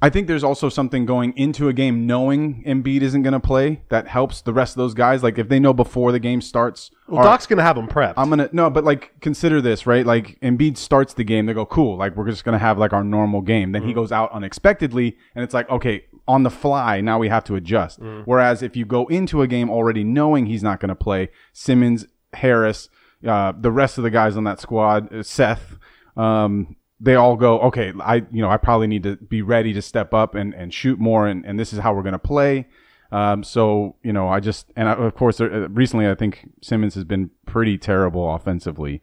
I think there's also something going into a game knowing Embiid isn't going to play that helps the rest of those guys. Like if they know before the game starts, Well, Doc's gonna have him prepped. I'm gonna no, but like consider this right. Like Embiid starts the game, they go cool. Like we're just gonna have like our normal game. Then he goes out unexpectedly, and it's like okay, on the fly. Now we have to adjust. Whereas if you go into a game already knowing he's not gonna play, Simmons, Harris, uh, the rest of the guys on that squad, uh, Seth. Um, they all go, okay, I, you know, I probably need to be ready to step up and, and shoot more. And, and this is how we're going to play. Um, so, you know, I just, and I, of course, uh, recently I think Simmons has been pretty terrible offensively.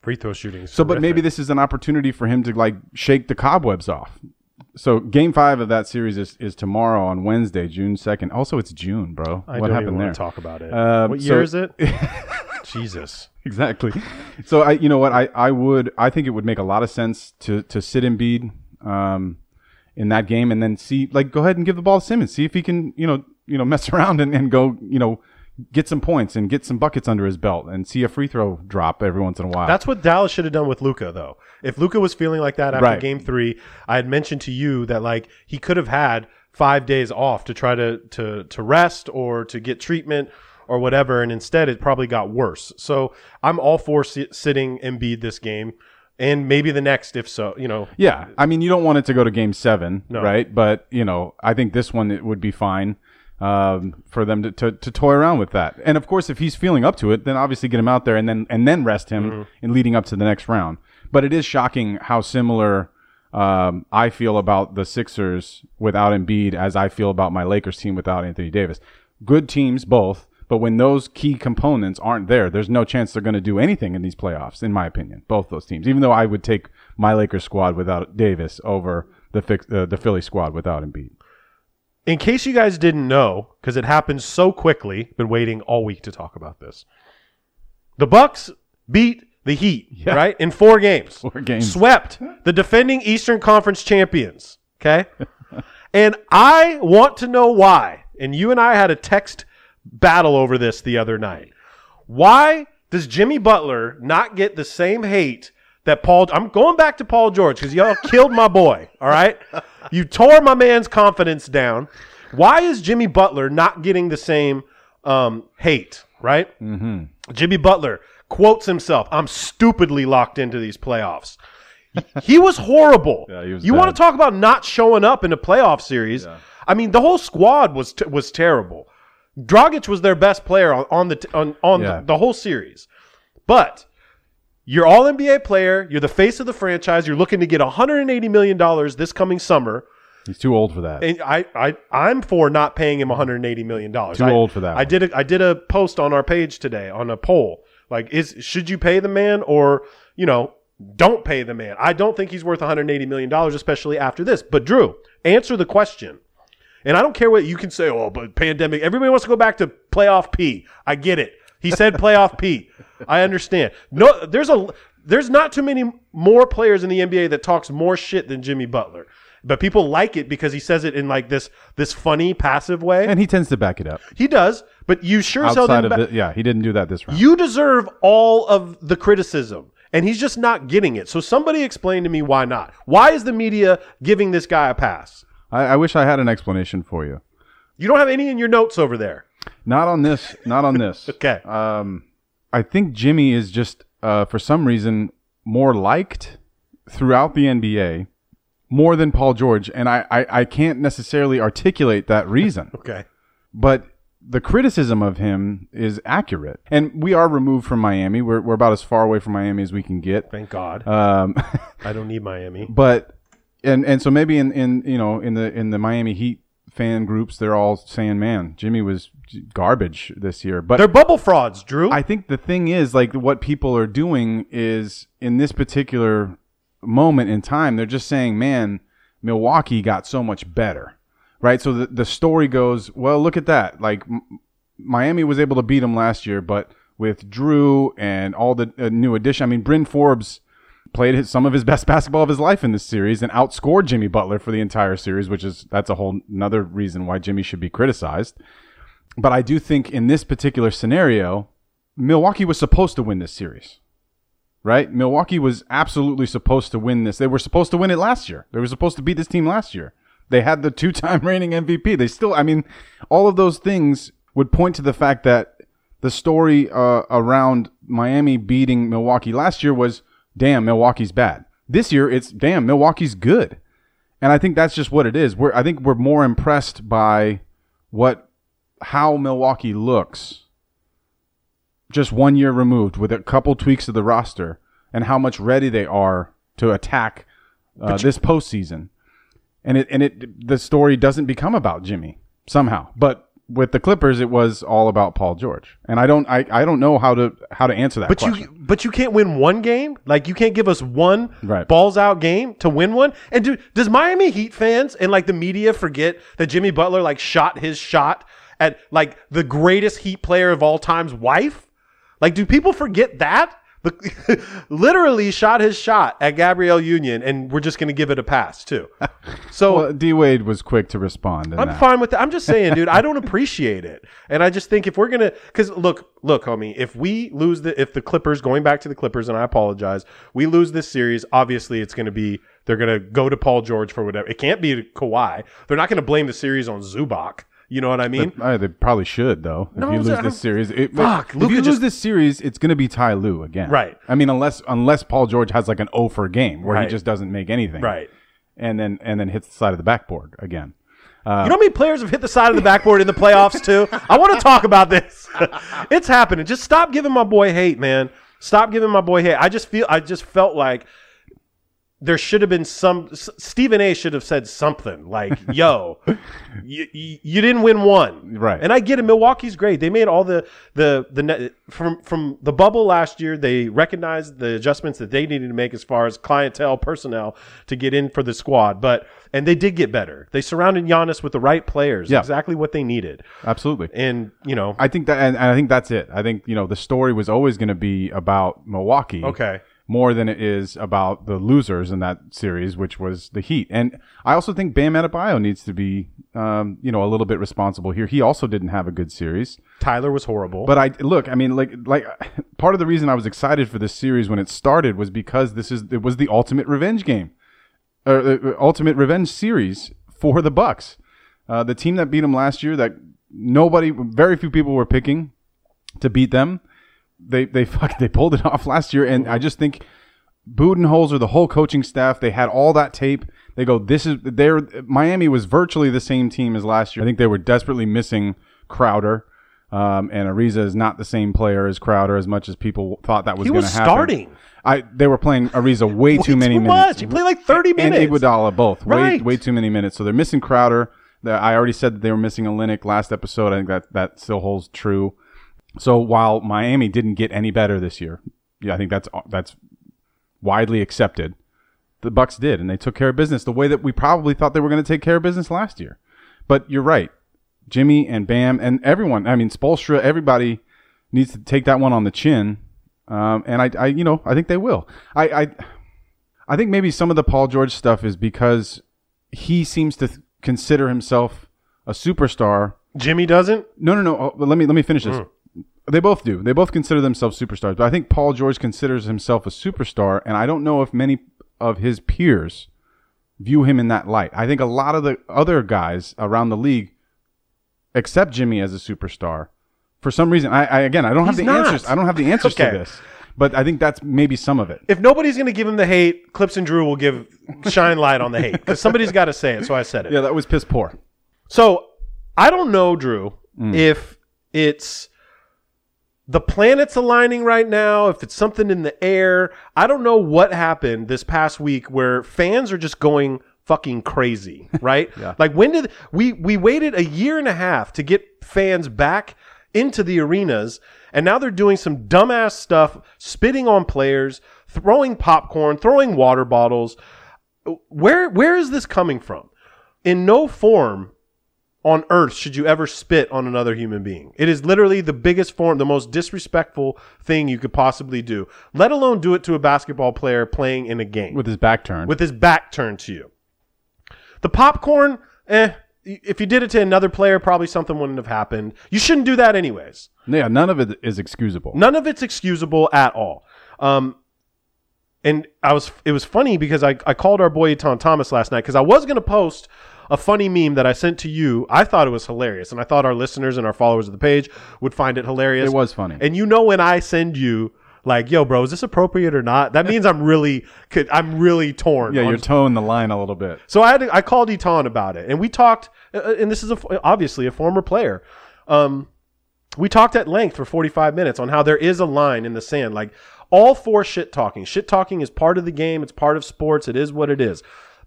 Free throw shooting. So, but maybe this is an opportunity for him to like shake the cobwebs off. So, game five of that series is, is tomorrow on Wednesday, June 2nd. Also, it's June, bro. I what happened there? to talk about it. Um, what so- year is it? Jesus. exactly. So I, you know what, I, I would, I think it would make a lot of sense to to sit Embiid um, in that game and then see, like, go ahead and give the ball to Simmons, see if he can, you know, you know, mess around and, and go, you know, get some points and get some buckets under his belt and see a free throw drop every once in a while. That's what Dallas should have done with Luka, though. If Luka was feeling like that after Right. Game Three, I had mentioned to you that like he could have had five days off to try to to to rest or to get treatment or whatever, and instead it probably got worse. So I'm all for si- sitting Embiid this game, and maybe the next if so. You know, Yeah, I mean, you don't want it to go to Game Seven, No. right? But you know, I think this one it would be fine um, for them to, to to toy around with that. And of course, if he's feeling up to it, then obviously get him out there and then and then rest him Mm-hmm. in leading up to the next round. But it is shocking how similar um, I feel about the Sixers without Embiid as I feel about my Lakers team without Anthony Davis. Good teams, both. But when those key components aren't there, there's no chance they're going to do anything in these playoffs, in my opinion. Both those teams, even though I would take my Lakers squad without Davis over the fix, uh, the Philly squad without Embiid. in case you guys didn't know, because it happened so quickly, been waiting all week to talk about this. The Bucks beat the Heat, right? In four games. Four games. Swept the defending Eastern Conference champions. Okay. and I want to know why. And you and I had a text battle over this the other night. Why does Jimmy Butler not get the same hate that Paul? I'm going back to Paul George because y'all killed my boy. All right, you tore my man's confidence down. Why is Jimmy Butler not getting the same um, hate? Right, mm-hmm. Jimmy Butler quotes himself, "I'm stupidly locked into these playoffs." he was horrible. Yeah, he was you want to talk about not showing up in a playoff series? I mean, the whole squad was t- was terrible. Dragic was their best player on, on the on, on Yeah. the, the whole series, but you're all NBA player. You're the face of the franchise. You're looking to get 180 million dollars this coming summer. He's too old for that. And I, I, I'm for not paying him 180 million dollars. Too I- old for that I one. did a, I did a post on our page today on a poll. Like, is should you pay the man or you know don't pay the man? I don't think he's worth 180 million dollars, especially after this. But Drew, answer the question. And I don't care what you can say. Oh, but pandemic. Everybody wants to go back to playoff P. I get it. He said playoff P. I understand. No, there's a there's not too many more players in the NBA that talks more shit than Jimmy Butler. But people like it because he says it in like this this funny passive way. and he tends to back it up. he does, but you sure Outside of ba- the, yeah, he didn't do that this round. you deserve all of the criticism. And he's just not getting it. So somebody explain to me why not. Why is the media giving this guy a pass? I, I wish I had an explanation for you. You don't have any in your notes over there. Not on this. Not on this. Okay. Um, I think Jimmy is just, uh, for some reason, more liked throughout the NBA more than Paul George, and I, I, I can't necessarily articulate that reason. okay. but the criticism of him is accurate, and we are removed from Miami. We're, we're about as far away from Miami as we can get. Thank God. Um, I don't need Miami. but and and so maybe in in you know in the in the Miami Heat fan groups, they're all saying, "Man, Jimmy was garbage this year." But They're bubble frauds, Jrue. I think the thing is, like, what people are doing is in this particular moment in time, they're just saying, man, Milwaukee got so much better, right? So the, the story goes, well, look at that. Like, M- Miami was able to beat them last year, but with Drew and all the uh, new addition, I mean, Bryn Forbes played his, some of his best basketball of his life in this series and outscored Jimmy Butler for the entire series, which is that's a whole another reason why Jimmy should be criticized. But I do think in this particular scenario, Milwaukee was supposed to win this series. Right? Milwaukee was absolutely supposed to win this. They were supposed to win it last year. They were supposed to beat this team last year. They had the two time reigning MVP. They still, I mean, all of those things would point to the fact that the story uh, around Miami beating Milwaukee last year was damn, Milwaukee's bad. This year, it's damn, Milwaukee's good. And I think that's just what it is. We're, I think we're more impressed by what how Milwaukee looks just one year removed with a couple tweaks of the roster and how much ready they are to attack uh, this postseason. And it and it the story doesn't become about Jimmy somehow. But with the Clippers, it was all about Paul George. And I don't I, I don't know how to how to answer that but question. you but you can't win one game. Like you can't give us one Right. balls out game to win one. And do, does Miami Heat fans and like the media forget that Jimmy Butler like shot his shot at like the greatest Heat player of all time's wife? Like do people forget that? The, literally shot his shot at Gabrielle Union, and we're just going to give it a pass too. So well, D Wade was quick to respond. I'm that. fine with that. I'm just saying, dude, I don't appreciate it. And I just think if we're gonna cause look, look, homie, if we lose the if the Clippers, going back to the Clippers, and I apologize, we lose this series, obviously it's gonna be they're gonna go to Paul George for whatever. It can't be Kawhi. They're not gonna blame the series on Zubac. You know what I mean? Uh, they probably should though. If No, you lose this series, it, Fuck, if Luka you lose this series, it's going to be Ty Lue again. Right. I mean, unless unless Paul George has like an O for game where Right. he just doesn't make anything. Right. And then and then hits the side of the backboard again. you know how many players have hit the side of the backboard in the playoffs too? I want to talk about this. it's happening. Just stop giving my boy hate, man. Stop giving my boy hate. I just feel I just felt like there should have been some S- Stephen A should have said something like, "Yo, you, you, you didn't win one." Right. And I get it. Milwaukee's great. They made all the the the from from the bubble last year. They recognized the adjustments that they needed to make as far as clientele, personnel to get in for the squad. But and they did get better. They surrounded Giannis with the right players, Yeah. exactly what they needed. Absolutely. And you know, I think that, and, and I think that's it. I think you know the story was always going to be about Milwaukee. Okay. More than it is about the losers in that series, which was the Heat. And I also think Bam Adebayo needs to be, um, you know, a little bit responsible here. He also didn't have a good series. Tyler was horrible. But I look, I mean, like, like part of the reason I was excited for this series when it started was because this is it was the ultimate revenge game, or uh, ultimate revenge series for the Bucks, uh, the team that beat them last year. That nobody, very few people were picking to beat them. They they fuck, they pulled it off last year, and I just think Budenholzer, the whole coaching staff, they had all that tape. They go, this is their Miami was virtually the same team as last year. I think they were desperately missing Crowder. Um, and Ariza is not the same player as Crowder as much as people thought that was He going to was starting. I they were playing Ariza way too many too minutes. much. He played like 30 And minutes. Iguodala both. Right. Way way too many minutes. So they're missing Crowder. I already said that they were missing Olynyk last episode. I think that that still holds true. So while Miami didn't get any better this year, yeah, I think that's that's widely accepted. The Bucks did, and they took care of business the way that we probably thought they were going to take care of business last year. But you're right, Jimmy and Bam and everyone. I mean, Spoelstra, everybody needs to take that one on the chin, um, and I, I, you know, I think they will. I, I, I think maybe some of the Paul George stuff is because he seems to th- consider himself a superstar Jimmy doesn't. no, no, no. Oh, let me let me finish this. They both do. They both consider themselves superstars. But I think Paul George considers himself a superstar, and I don't know if many of his peers view him in that light. I think a lot of the other guys around the league accept Jimmy as a superstar. For some reason, I, I again, I don't have He's the not. answers. I don't have the answers Okay. to this. But I think that's maybe some of it. If nobody's going to give him the hate, Clipps and Drew will give shine light on the hate because somebody's got to say it. So I said it. Yeah, that was piss poor. So I don't know, Drew, mm. if it's the planets aligning right now, if it's something in the air. I don't know what happened this past week where fans are just going fucking crazy, right? Yeah. Like when did we we waited a year and a half to get fans back into the arenas and now they're doing some dumbass stuff, spitting on players, throwing popcorn, throwing water bottles. Where where is this coming from? In no form on earth should you ever spit on another human being. It is literally the biggest form, the most disrespectful thing you could possibly do, let alone do it to a basketball player playing in a game With his back turned. with his back turned to you. The popcorn, eh, if you did it to another player, probably something wouldn't have happened. You shouldn't do that anyways. yeah, none of it is excusable. None of it's excusable at all. Um, and I was, it was funny because I, I called our boy Tom Thomas last night because I was going to post a funny meme that I sent to you. I thought it was hilarious, and I thought our listeners and our followers of the page would find it hilarious. It was funny. And you know when I send you like, "Yo, bro, is this appropriate or not?" That means I'm really, could, I'm really torn. yeah, on you're towing the line a little bit. so I had to, I called Eton about it, and we talked. uh, And this is a, obviously a former player. Um, we talked at length for 45 minutes on how there is a line in the sand. Like all for shit talking. Shit talking is part of the game. It's part of sports. It is what it is.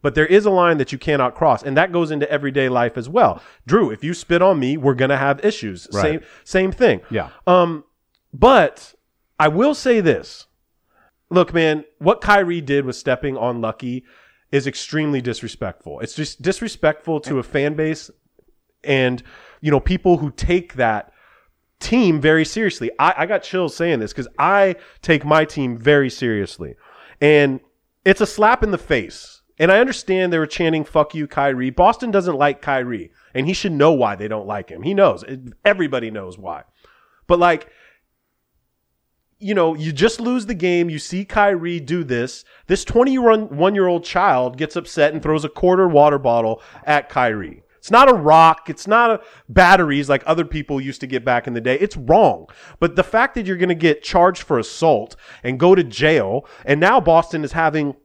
But there is a line that you cannot cross, and that goes into everyday life as well. Drew, if you spit on me, we're gonna have issues. Right. Same same thing. Yeah. Um, but I will say this. Look, man, what Kyrie did with stepping on Lucky is extremely disrespectful. It's just disrespectful to a fan base and, you know, people who take that team very seriously. I, I got chills saying this because I take my team very seriously. And it's a slap in the face. And I understand they were chanting, fuck you, Kyrie. Boston doesn't like Kyrie, and he should know why they don't like him. He knows. Everybody knows why. But like, you know, you just lose the game. You see Kyrie do this. This 21 year old child gets upset and throws a quarter water bottle at Kyrie. It's not a rock. It's not a batteries like other people used to get back in the day. It's wrong. But the fact that you're going to get charged for assault and go to jail, and now Boston is having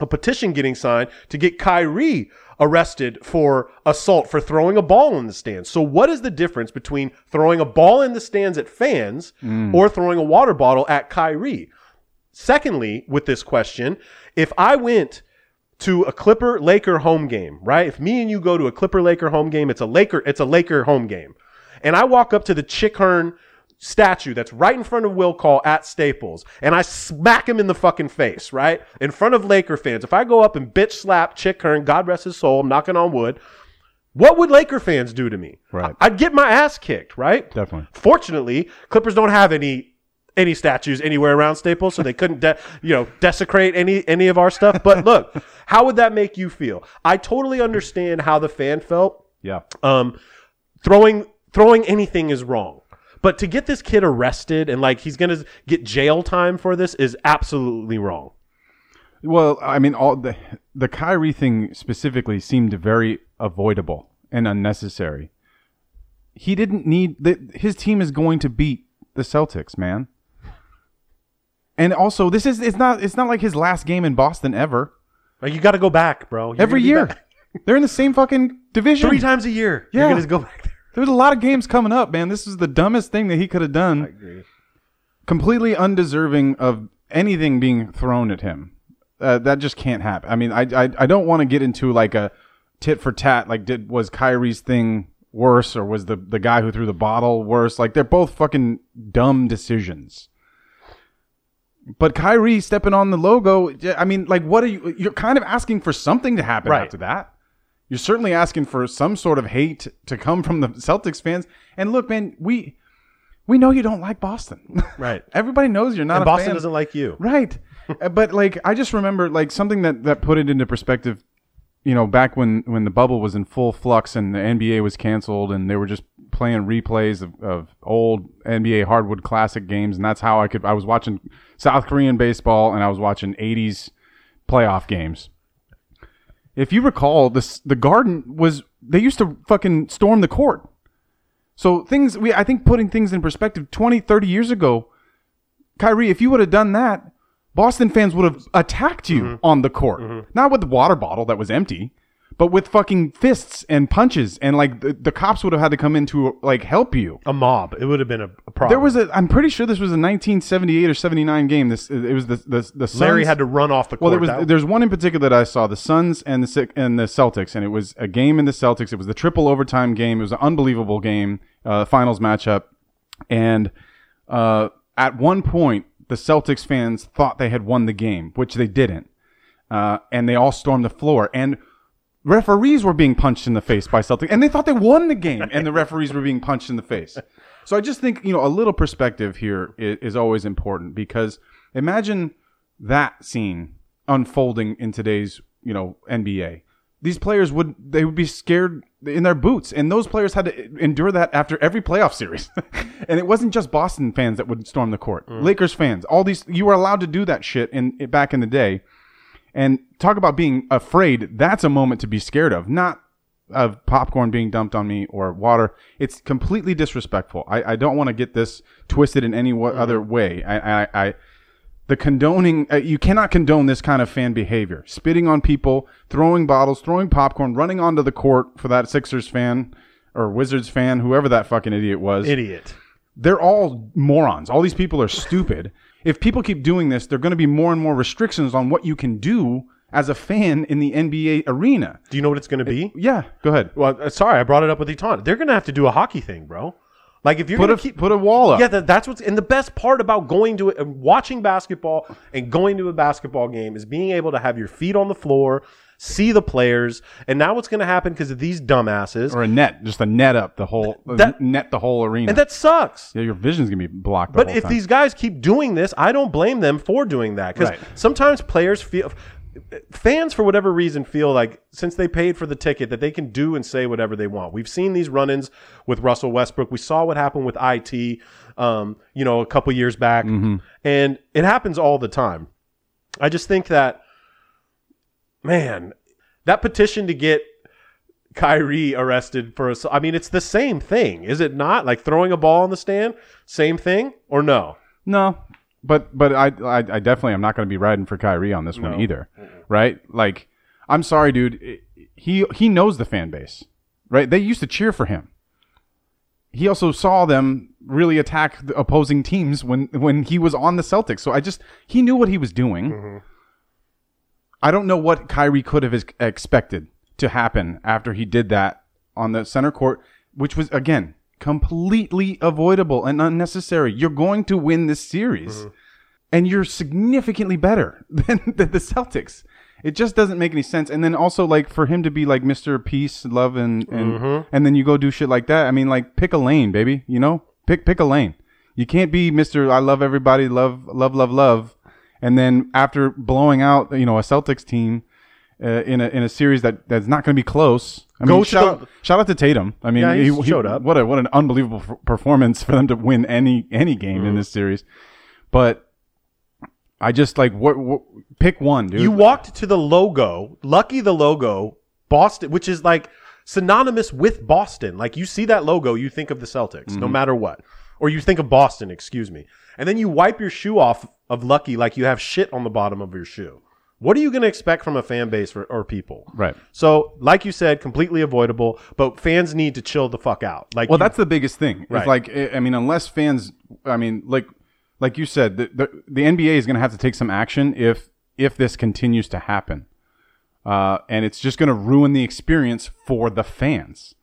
a petition getting signed to get Kyrie arrested for assault for throwing a ball in the stands. So what is the difference between throwing a ball in the stands at fans mm. or throwing a water bottle at Kyrie? Secondly, with this question, if I went to a Clipper Laker home game, right? If me and you go to a Clipper Laker home game, it's a Laker, it's a Laker home game. And I walk up to the Chick Hearn statue that's right in front of Will Call at Staples, and I smack him in the fucking face, right? In front of Laker fans. If I go up and bitch slap Chick Hearn, God rest his soul, I'm knocking on wood, what would Laker fans do to me? Right. I'd get my ass kicked, right? Definitely. Fortunately, Clippers don't have any any statues anywhere around Staples, so they couldn't, de- you know, desecrate any any of our stuff. But look, how would that make you feel? I totally understand how the fan felt. Yeah. Um, throwing throwing anything is wrong, but to get this kid arrested and like he's gonna get jail time for this is absolutely wrong. Well, I mean, all the the Kyrie thing specifically seemed very avoidable and unnecessary. He didn't need the, his team is going to beat the Celtics, man. And also, this is it's not it's not like his last game in Boston ever. Like you got to go back, bro. You're Every year, they're in the same fucking division. three times a year. Yeah. You're gonna go back there. There was a lot of games coming up, man. This is the dumbest thing that he could have done. Completely undeserving of anything being thrown at him. Uh, that just can't happen. I mean, I I, I don't want to get into like a tit for tat. Like, did was Kyrie's thing worse, or was the the guy who threw the bottle worse? Like, they're both fucking dumb decisions. But Kyrie stepping on the logo, I mean, like, what are you? You're kind of asking for something to happen Right. after that. You're certainly asking for some sort of hate to come from the Celtics fans. And look, man, we we know you don't like Boston. Right. Everybody knows you're not And Boston fan. doesn't like you. Right. But like I just remember like something that that put it into perspective, you know, back when when the bubble was in full flux and the NBA was canceled and they were just playing replays of, of old NBA hardwood classic games and that's how I could I was watching South Korean baseball and I was watching 80s playoff games. If you recall, this the Garden was they used to fucking storm the court. So things we I think putting things in perspective 20 30 years ago Kyrie, if you would have done that, Boston fans would have attacked you Mm-hmm. on the court. Not with the water bottle that was empty, but with fucking fists and punches. And like the, the cops would have had to come in to like help you. A mob. It would have been a, a problem. There was a, I'm pretty sure this was a 1978 or 79 game. This, it was the, the, the Suns. Larry had to run off the court. Well, there was That- there's one in particular that I saw, the Suns and the Ci- and the Celtics, and it was a game in the Celtics. It was the triple overtime game. It was an unbelievable game, uh, finals matchup, and uh, at one point the Celtics fans thought they had won the game, which they didn't, uh, and they all stormed the floor and. Referees were being punched in the face by Celtics, and they thought they won the game, and the referees were being punched in the face. So I just think you know a little perspective here is, is always important because imagine that scene unfolding in today's you know NBA. These players would they would be scared in their boots, and those players had to endure that after every playoff series. and it wasn't just Boston fans that would storm the court, mm. Lakers fans, all these you were allowed to do that shit in back in the day. And talk about being afraid. That's a moment to be scared of, not of popcorn being dumped on me or water. It's completely disrespectful. I, I don't want to get this twisted in any other way. I, I, I the condoning uh, you cannot condone this kind of fan behavior. Spitting on people, throwing bottles, throwing popcorn, running onto the court for that Sixers fan or Wizards fan, whoever that fucking idiot was idiot. they're all morons. All these people are stupid. If people keep doing this, there are going to be more and more restrictions on what you can do as a fan in the NBA arena. Do you know what it's going to be? Yeah, go ahead. Well, uh, sorry, I brought it up with Eton. They're going to have to do a hockey thing, bro. Like if you're Put a to keep put a wall up. Yeah, that, that's what's and the best part about going to it, and watching basketball and going to a basketball game is being able to have your feet on the floor, see the players, and now what's going to happen because of these dumbasses, or a net, just a net up the whole That- net the whole arena. and that sucks. yeah, your vision's gonna be blocked. But if time. these guys keep doing this, I don't blame them for doing that because Right. sometimes players feel. Fans, for whatever reason, feel like since they paid for the ticket, that they can do and say whatever they want. We've seen these run-ins with Russell Westbrook. We saw what happened with it, um, you know, a couple years back, and it happens all the time. I just think that, man, that petition to get Kyrie arrested for us. I mean, it's the same thing, is it not? Like throwing a ball in the stand, same thing, or no? No, but but I I, I definitely am not going to be riding for Kyrie on this one either, right? Like, I'm sorry, dude. He he knows the fan base, right? They used to cheer for him. He also saw them really attack the opposing teams when when he was on the Celtics. So I just he knew what he was doing. Mm-hmm. I don't know what Kyrie could have expected to happen after he did that on the center court, which was again completely avoidable and unnecessary. You're going to win this series, mm-hmm. and you're significantly better than, than the Celtics. It just doesn't make any sense. And then also like for him to be like Mr. Peace, Love, and and mm-hmm. and then you go do shit like that. I mean, like pick a lane, baby. You know, pick pick a lane. You can't be Mr. I love everybody, love love love love, and then after blowing out you know a Celtics team uh, in a in a series that that's not going to be close. I Go mean, shout, the- shout out to Tatum. I mean, Yeah, he showed up. What a what an unbelievable f- performance for them to win any any game Mm-hmm. in this series. But I just like what, what pick one, dude. You walked to the logo, lucky the logo, Boston, which is like synonymous with Boston. Like you see that logo, you think of the Celtics, no matter what. Or you think of Boston, excuse me. And then you wipe your shoe off of lucky like you have shit on the bottom of your shoe. What are you going to expect from a fan base or, or people? Right. So, like you said, completely avoidable, but fans need to chill the fuck out. Like, Well, you- that's the biggest thing. It's Right. like I I mean, unless fans, I mean, like like you said, the the, the NBA is going to have to take some action if if this continues to happen, uh, and it's just going to ruin the experience for the fans.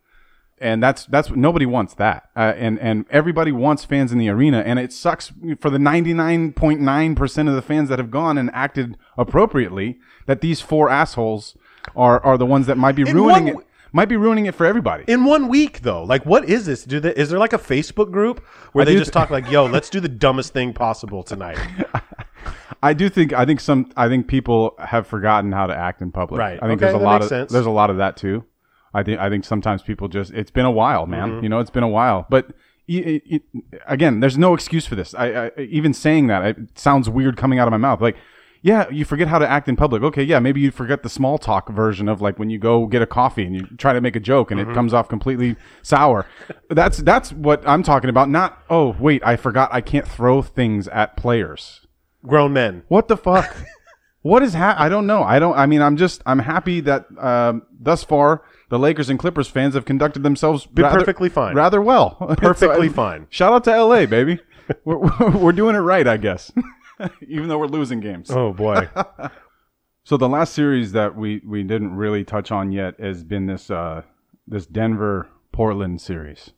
And that's that's nobody wants that, uh, and and everybody wants fans in the arena, and it sucks for the ninety nine point nine percent of the fans that have gone and acted appropriately. That these four assholes are are the ones that might be In ruining one it. Might be ruining it for everybody. in one week though. Like, what is this? Do they, is there like a Facebook group where I they just th- talk like, "Yo, let's do the dumbest thing possible tonight"? I do think I think some I think people have forgotten how to act in public. Right. I think Okay, there's a lot of sense. there's a lot of that too. I think I think sometimes people just it's been a while, man. Mm-hmm. You know, it's been a while. But y- y- again, there's no excuse for this. I, I even saying that it sounds weird coming out of my mouth. Like, yeah, you forget how to act in public. Okay, yeah, maybe you forget the small talk version of like when you go get a coffee and you try to make a joke and Mm-hmm. it comes off completely sour. That's that's what I'm talking about. Not oh wait, I forgot I can't throw things at players. Grown men. What the fuck? what is ha- I don't know. I don't. I mean, I'm just. I'm happy that um, thus far the Lakers and Clippers fans have conducted themselves rather, perfectly fine. rather well. Perfectly So, fine. Shout out to LA, baby. we're, we're we're doing it right, I guess. Even though we're losing games. Oh boy. So the last series that we we didn't really touch on yet has been this uh this Denver Portland series.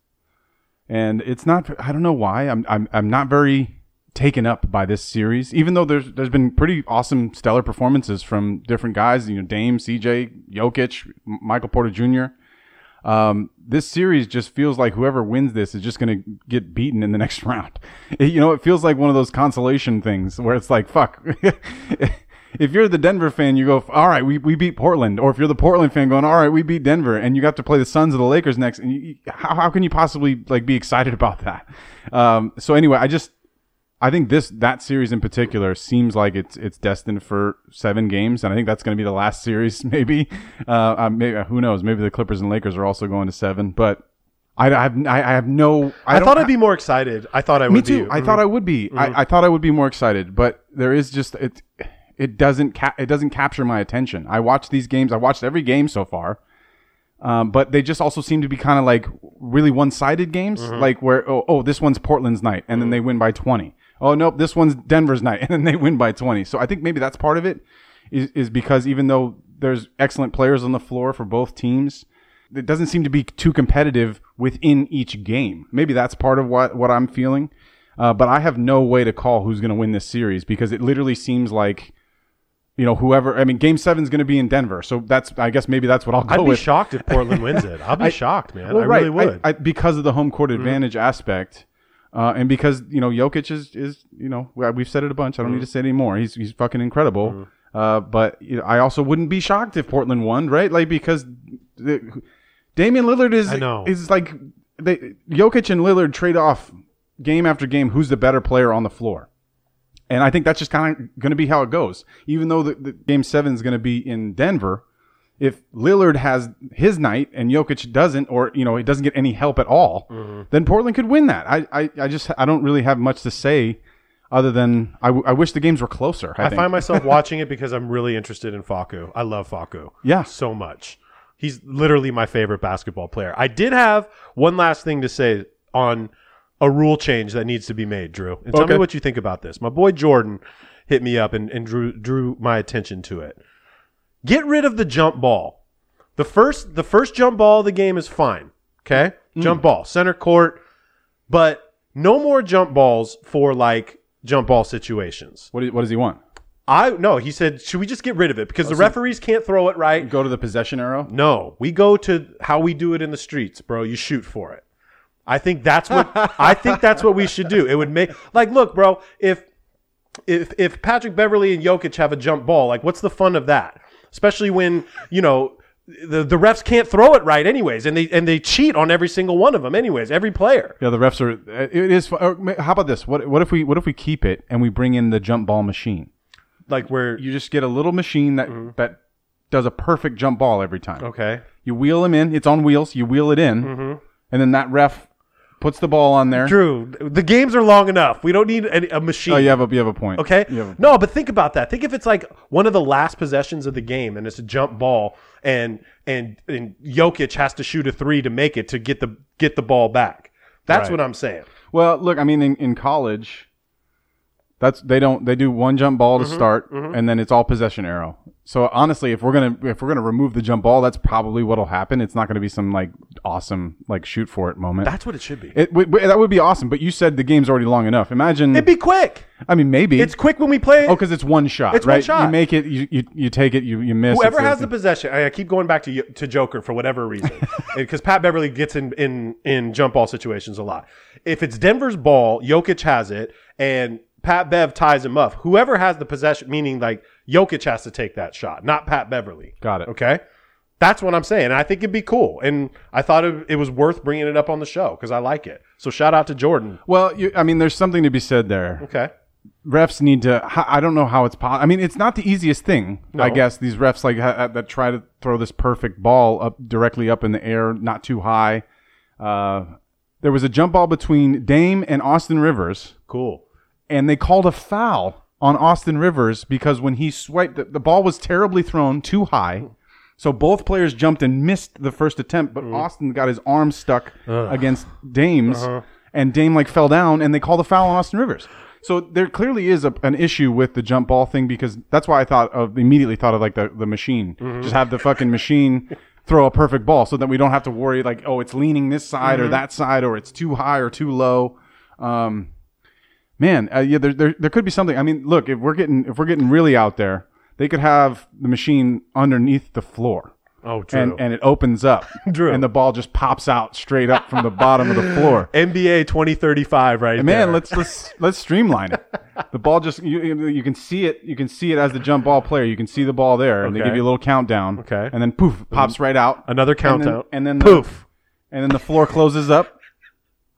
And it's not I don't know why. I'm I'm I'm not very taken up by this series even though there's there's been pretty awesome stellar performances from different guys, you know, Dame, CJ, Jokic, Michael Porter Jr. Um, this series just feels like whoever wins this is just going to get beaten in the next round. It- you know, it feels like one of those consolation things where it's like, fuck. if you're the Denver fan, you go, all right, we, we beat Portland. Or if you're the Portland fan going, all right, we beat Denver. And you got to play the Suns or the Lakers next. And you, how, how can you possibly like be excited about that? Um, so anyway, I just, I think this that series in particular seems like it's it's destined for seven games, and I think that's going to be the last series. Maybe, uh, uh, maybe who knows? Maybe the Clippers and Lakers are also going to seven. But I, I have I have no. I, don't thought I'd be more excited. I thought I would. me too. be. Mm-hmm. I thought I would be. I, I thought I would be more excited, but there is just it. It doesn't ca- it doesn't capture my attention. I watch these games. I watched every game so far, um, but they just also seem to be kind of like really one sided games, Mm-hmm. like where oh, oh this one's Portland's night, and then they win by twenty. Oh nope, this one's Denver's night, and then they win by twenty. So I think maybe that's part of it, is is because even though there's excellent players on the floor for both teams, it doesn't seem to be too competitive within each game. Maybe that's part of what what I'm feeling. Uh, but I have no way to call who's going to win this series because it literally seems like, you know, whoever. I mean, Game Seven's going to be in Denver, so that's. I guess maybe that's what I'll go I'd be with. shocked if Portland wins it. I'll be shocked, man. Well, I right, really would. Mm-hmm. I, I, because of the home court advantage aspect, uh, and because you know Jokic is is you know we- we've said it a bunch. I don't need Mm-hmm. to say it anymore. He's he's fucking incredible. Uh, but you know, I also wouldn't be shocked if Portland won, right? Like because the, Damian Lillard is I know. is like they Jokic and Lillard trade off game after game. Who's the better player on the floor? And I think that's just kind of going to be how it goes. Even though the, the game seven is going to be in Denver, if Lillard has his night and Jokic doesn't, or you know he doesn't get any help at all, Mm-hmm. then Portland could win that. I, I, I just I don't really have much to say other than I, w- I wish the games were closer. I, I find myself watching it because I'm really interested in Facu. I love Facu. Yeah. So much. He's literally my favorite basketball player. I did have one last thing to say on a rule change that needs to be made, Drew. And tell Okay. me what you think about this. My boy Jordan hit me up and, and drew drew my attention to it. Get rid of the jump ball. The first the first jump ball of the game is fine. Okay? Mm. Jump ball, center court, but no more jump balls for like jump ball situations. what, do- what does he want? I no, he said, should we just get rid of it because the referees can't throw it right? Go to the possession arrow. No, we go to how we do it in the streets, bro. You shoot for it. I think that's what I think that's what we should do. It would make like look, bro, if if if Patrick Beverley and Jokic have a jump ball, like what's the fun of that? Especially when, you know, the, the refs can't throw it right anyways and they and they cheat on every single one of them anyways, every player. Yeah, the refs are. Uh, it is. or uh, How about this? What what if we what if we keep it and we bring in the jump ball machine? Like where You just get a little machine that mm-hmm. that does a perfect jump ball every time. okay. You wheel him in. It's on wheels. You wheel it in, mm-hmm. and then that ref puts the ball on there. Drew, the games are long enough. We don't need a, a machine. Oh, you have a you have a point. Okay. A- No, but think about that. Think if it's like one of the last possessions of the game and it's a jump ball and and and Jokic has to shoot a three to make it to get the get the ball back. That's Right. what I'm saying. Well, look, I mean, in, in college, that's they don't they do one jump ball to Mm-hmm, start, and then it's all possession arrow. So honestly, if we're gonna if we're gonna remove the jump ball, that's probably what'll happen. It's not gonna be some like awesome like shoot for it moment. That's what it should be. it, w- w- that would be awesome, but you said the game's already long enough. Imagine, It'd be quick. I mean, maybe It's quick when we play. Oh, because it's one shot. It's one right? shot. You make it, you, you, you take it, you, you miss. Whoever It's has the possession, I I keep going back to to Joker for whatever reason, because Pat Beverley gets in, in in jump ball situations a lot. If it's Denver's ball, Jokic has it, and Pat Bev ties him up. Whoever has the possession, meaning like Jokic has to take that shot, not Pat Beverley. Got it. Okay, that's what I'm saying. And I think it'd be cool, and I thought it, it was worth bringing it up on the show because I like it. So shout out to Jordan. well, you, I mean, there's something to be said there. Okay, refs need to. I don't know how it's possible. I mean, it's not the easiest thing. I guess these refs like ha- that try to throw this perfect ball up directly up in the air, not too high. Uh, there was a jump ball between Dame and Austin Rivers, cool. and they called a foul on Austin Rivers because when he swiped, the, the ball was terribly thrown too high. So both players jumped and missed the first attempt, but mm. Austin got his arm stuck against Dame's, uh-huh. and Dame like fell down, and they called a foul on Austin Rivers. So there clearly is a, an issue with the jump ball thing because that's why I thought of immediately thought of like the, the machine. Mm-hmm. Just have the fucking machine throw a perfect ball so that we don't have to worry like oh it's leaning this side or mm-hmm. that side or it's too high or too low. Um, man, uh, yeah, there, there there could be something. I mean, look, if we're getting if we're getting really out there, they could have the machine underneath the floor. Oh, true. And, and it opens up, True. and the ball just pops out straight up from the bottom of the floor. NBA 2035 right Man, there. let's let's let's streamline it. The ball just you, you can see it. You can see it as the jump ball player. You can see the ball there, and they give you a little countdown. Okay. and then poof, pops right out. Another And then- countdown. and then, the- Poof. and then the floor closes up,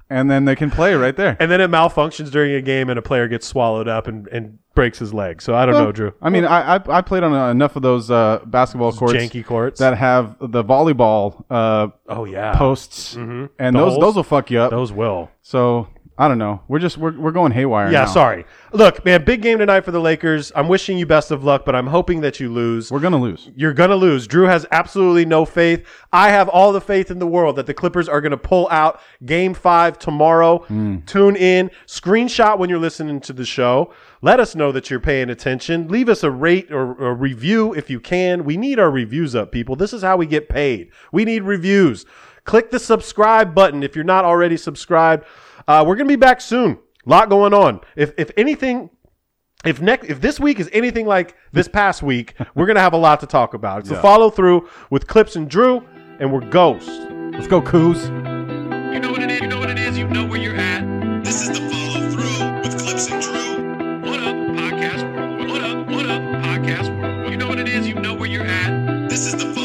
and then they can play right there. And then it malfunctions during a game and a player gets swallowed up and, and breaks his leg. So I don't know, Drew. I mean, I I, I played on uh, enough of those uh, basketball courts, janky courts. that have the volleyball uh, Oh, yeah. posts, and The those holes? those will fuck you up. Those will. So I don't know. We're just we're, we're going haywire. Yeah, now. sorry. Look, man, big game tonight for the Lakers. I'm wishing you best of luck, but I'm hoping that you lose. We're gonna lose. You're going to lose. Drew has absolutely no faith. I have all the faith in the world that the Clippers are going to pull out game five tomorrow. Hmm. Tune in, screenshot when you're listening to the show. Let us know that you're paying attention. Leave us a rate or a review if you can. We need our reviews up, people. This is how we get paid. We need reviews. Click the subscribe button if you're not already subscribed. Uh, we're going to be back soon. A lot going on. If, if anything, if next if this week is anything like this past week, we're gonna have a lot to talk about. It's yeah. a follow through with Clipps and Drew, and we're ghosts. Let's go, Coos. You know what it is. You know what it is. You know where you're at. This is the follow through with Clipps and Drew. What up, podcast? What up? What up, podcast? You know what it is. You know where you're at. This is the.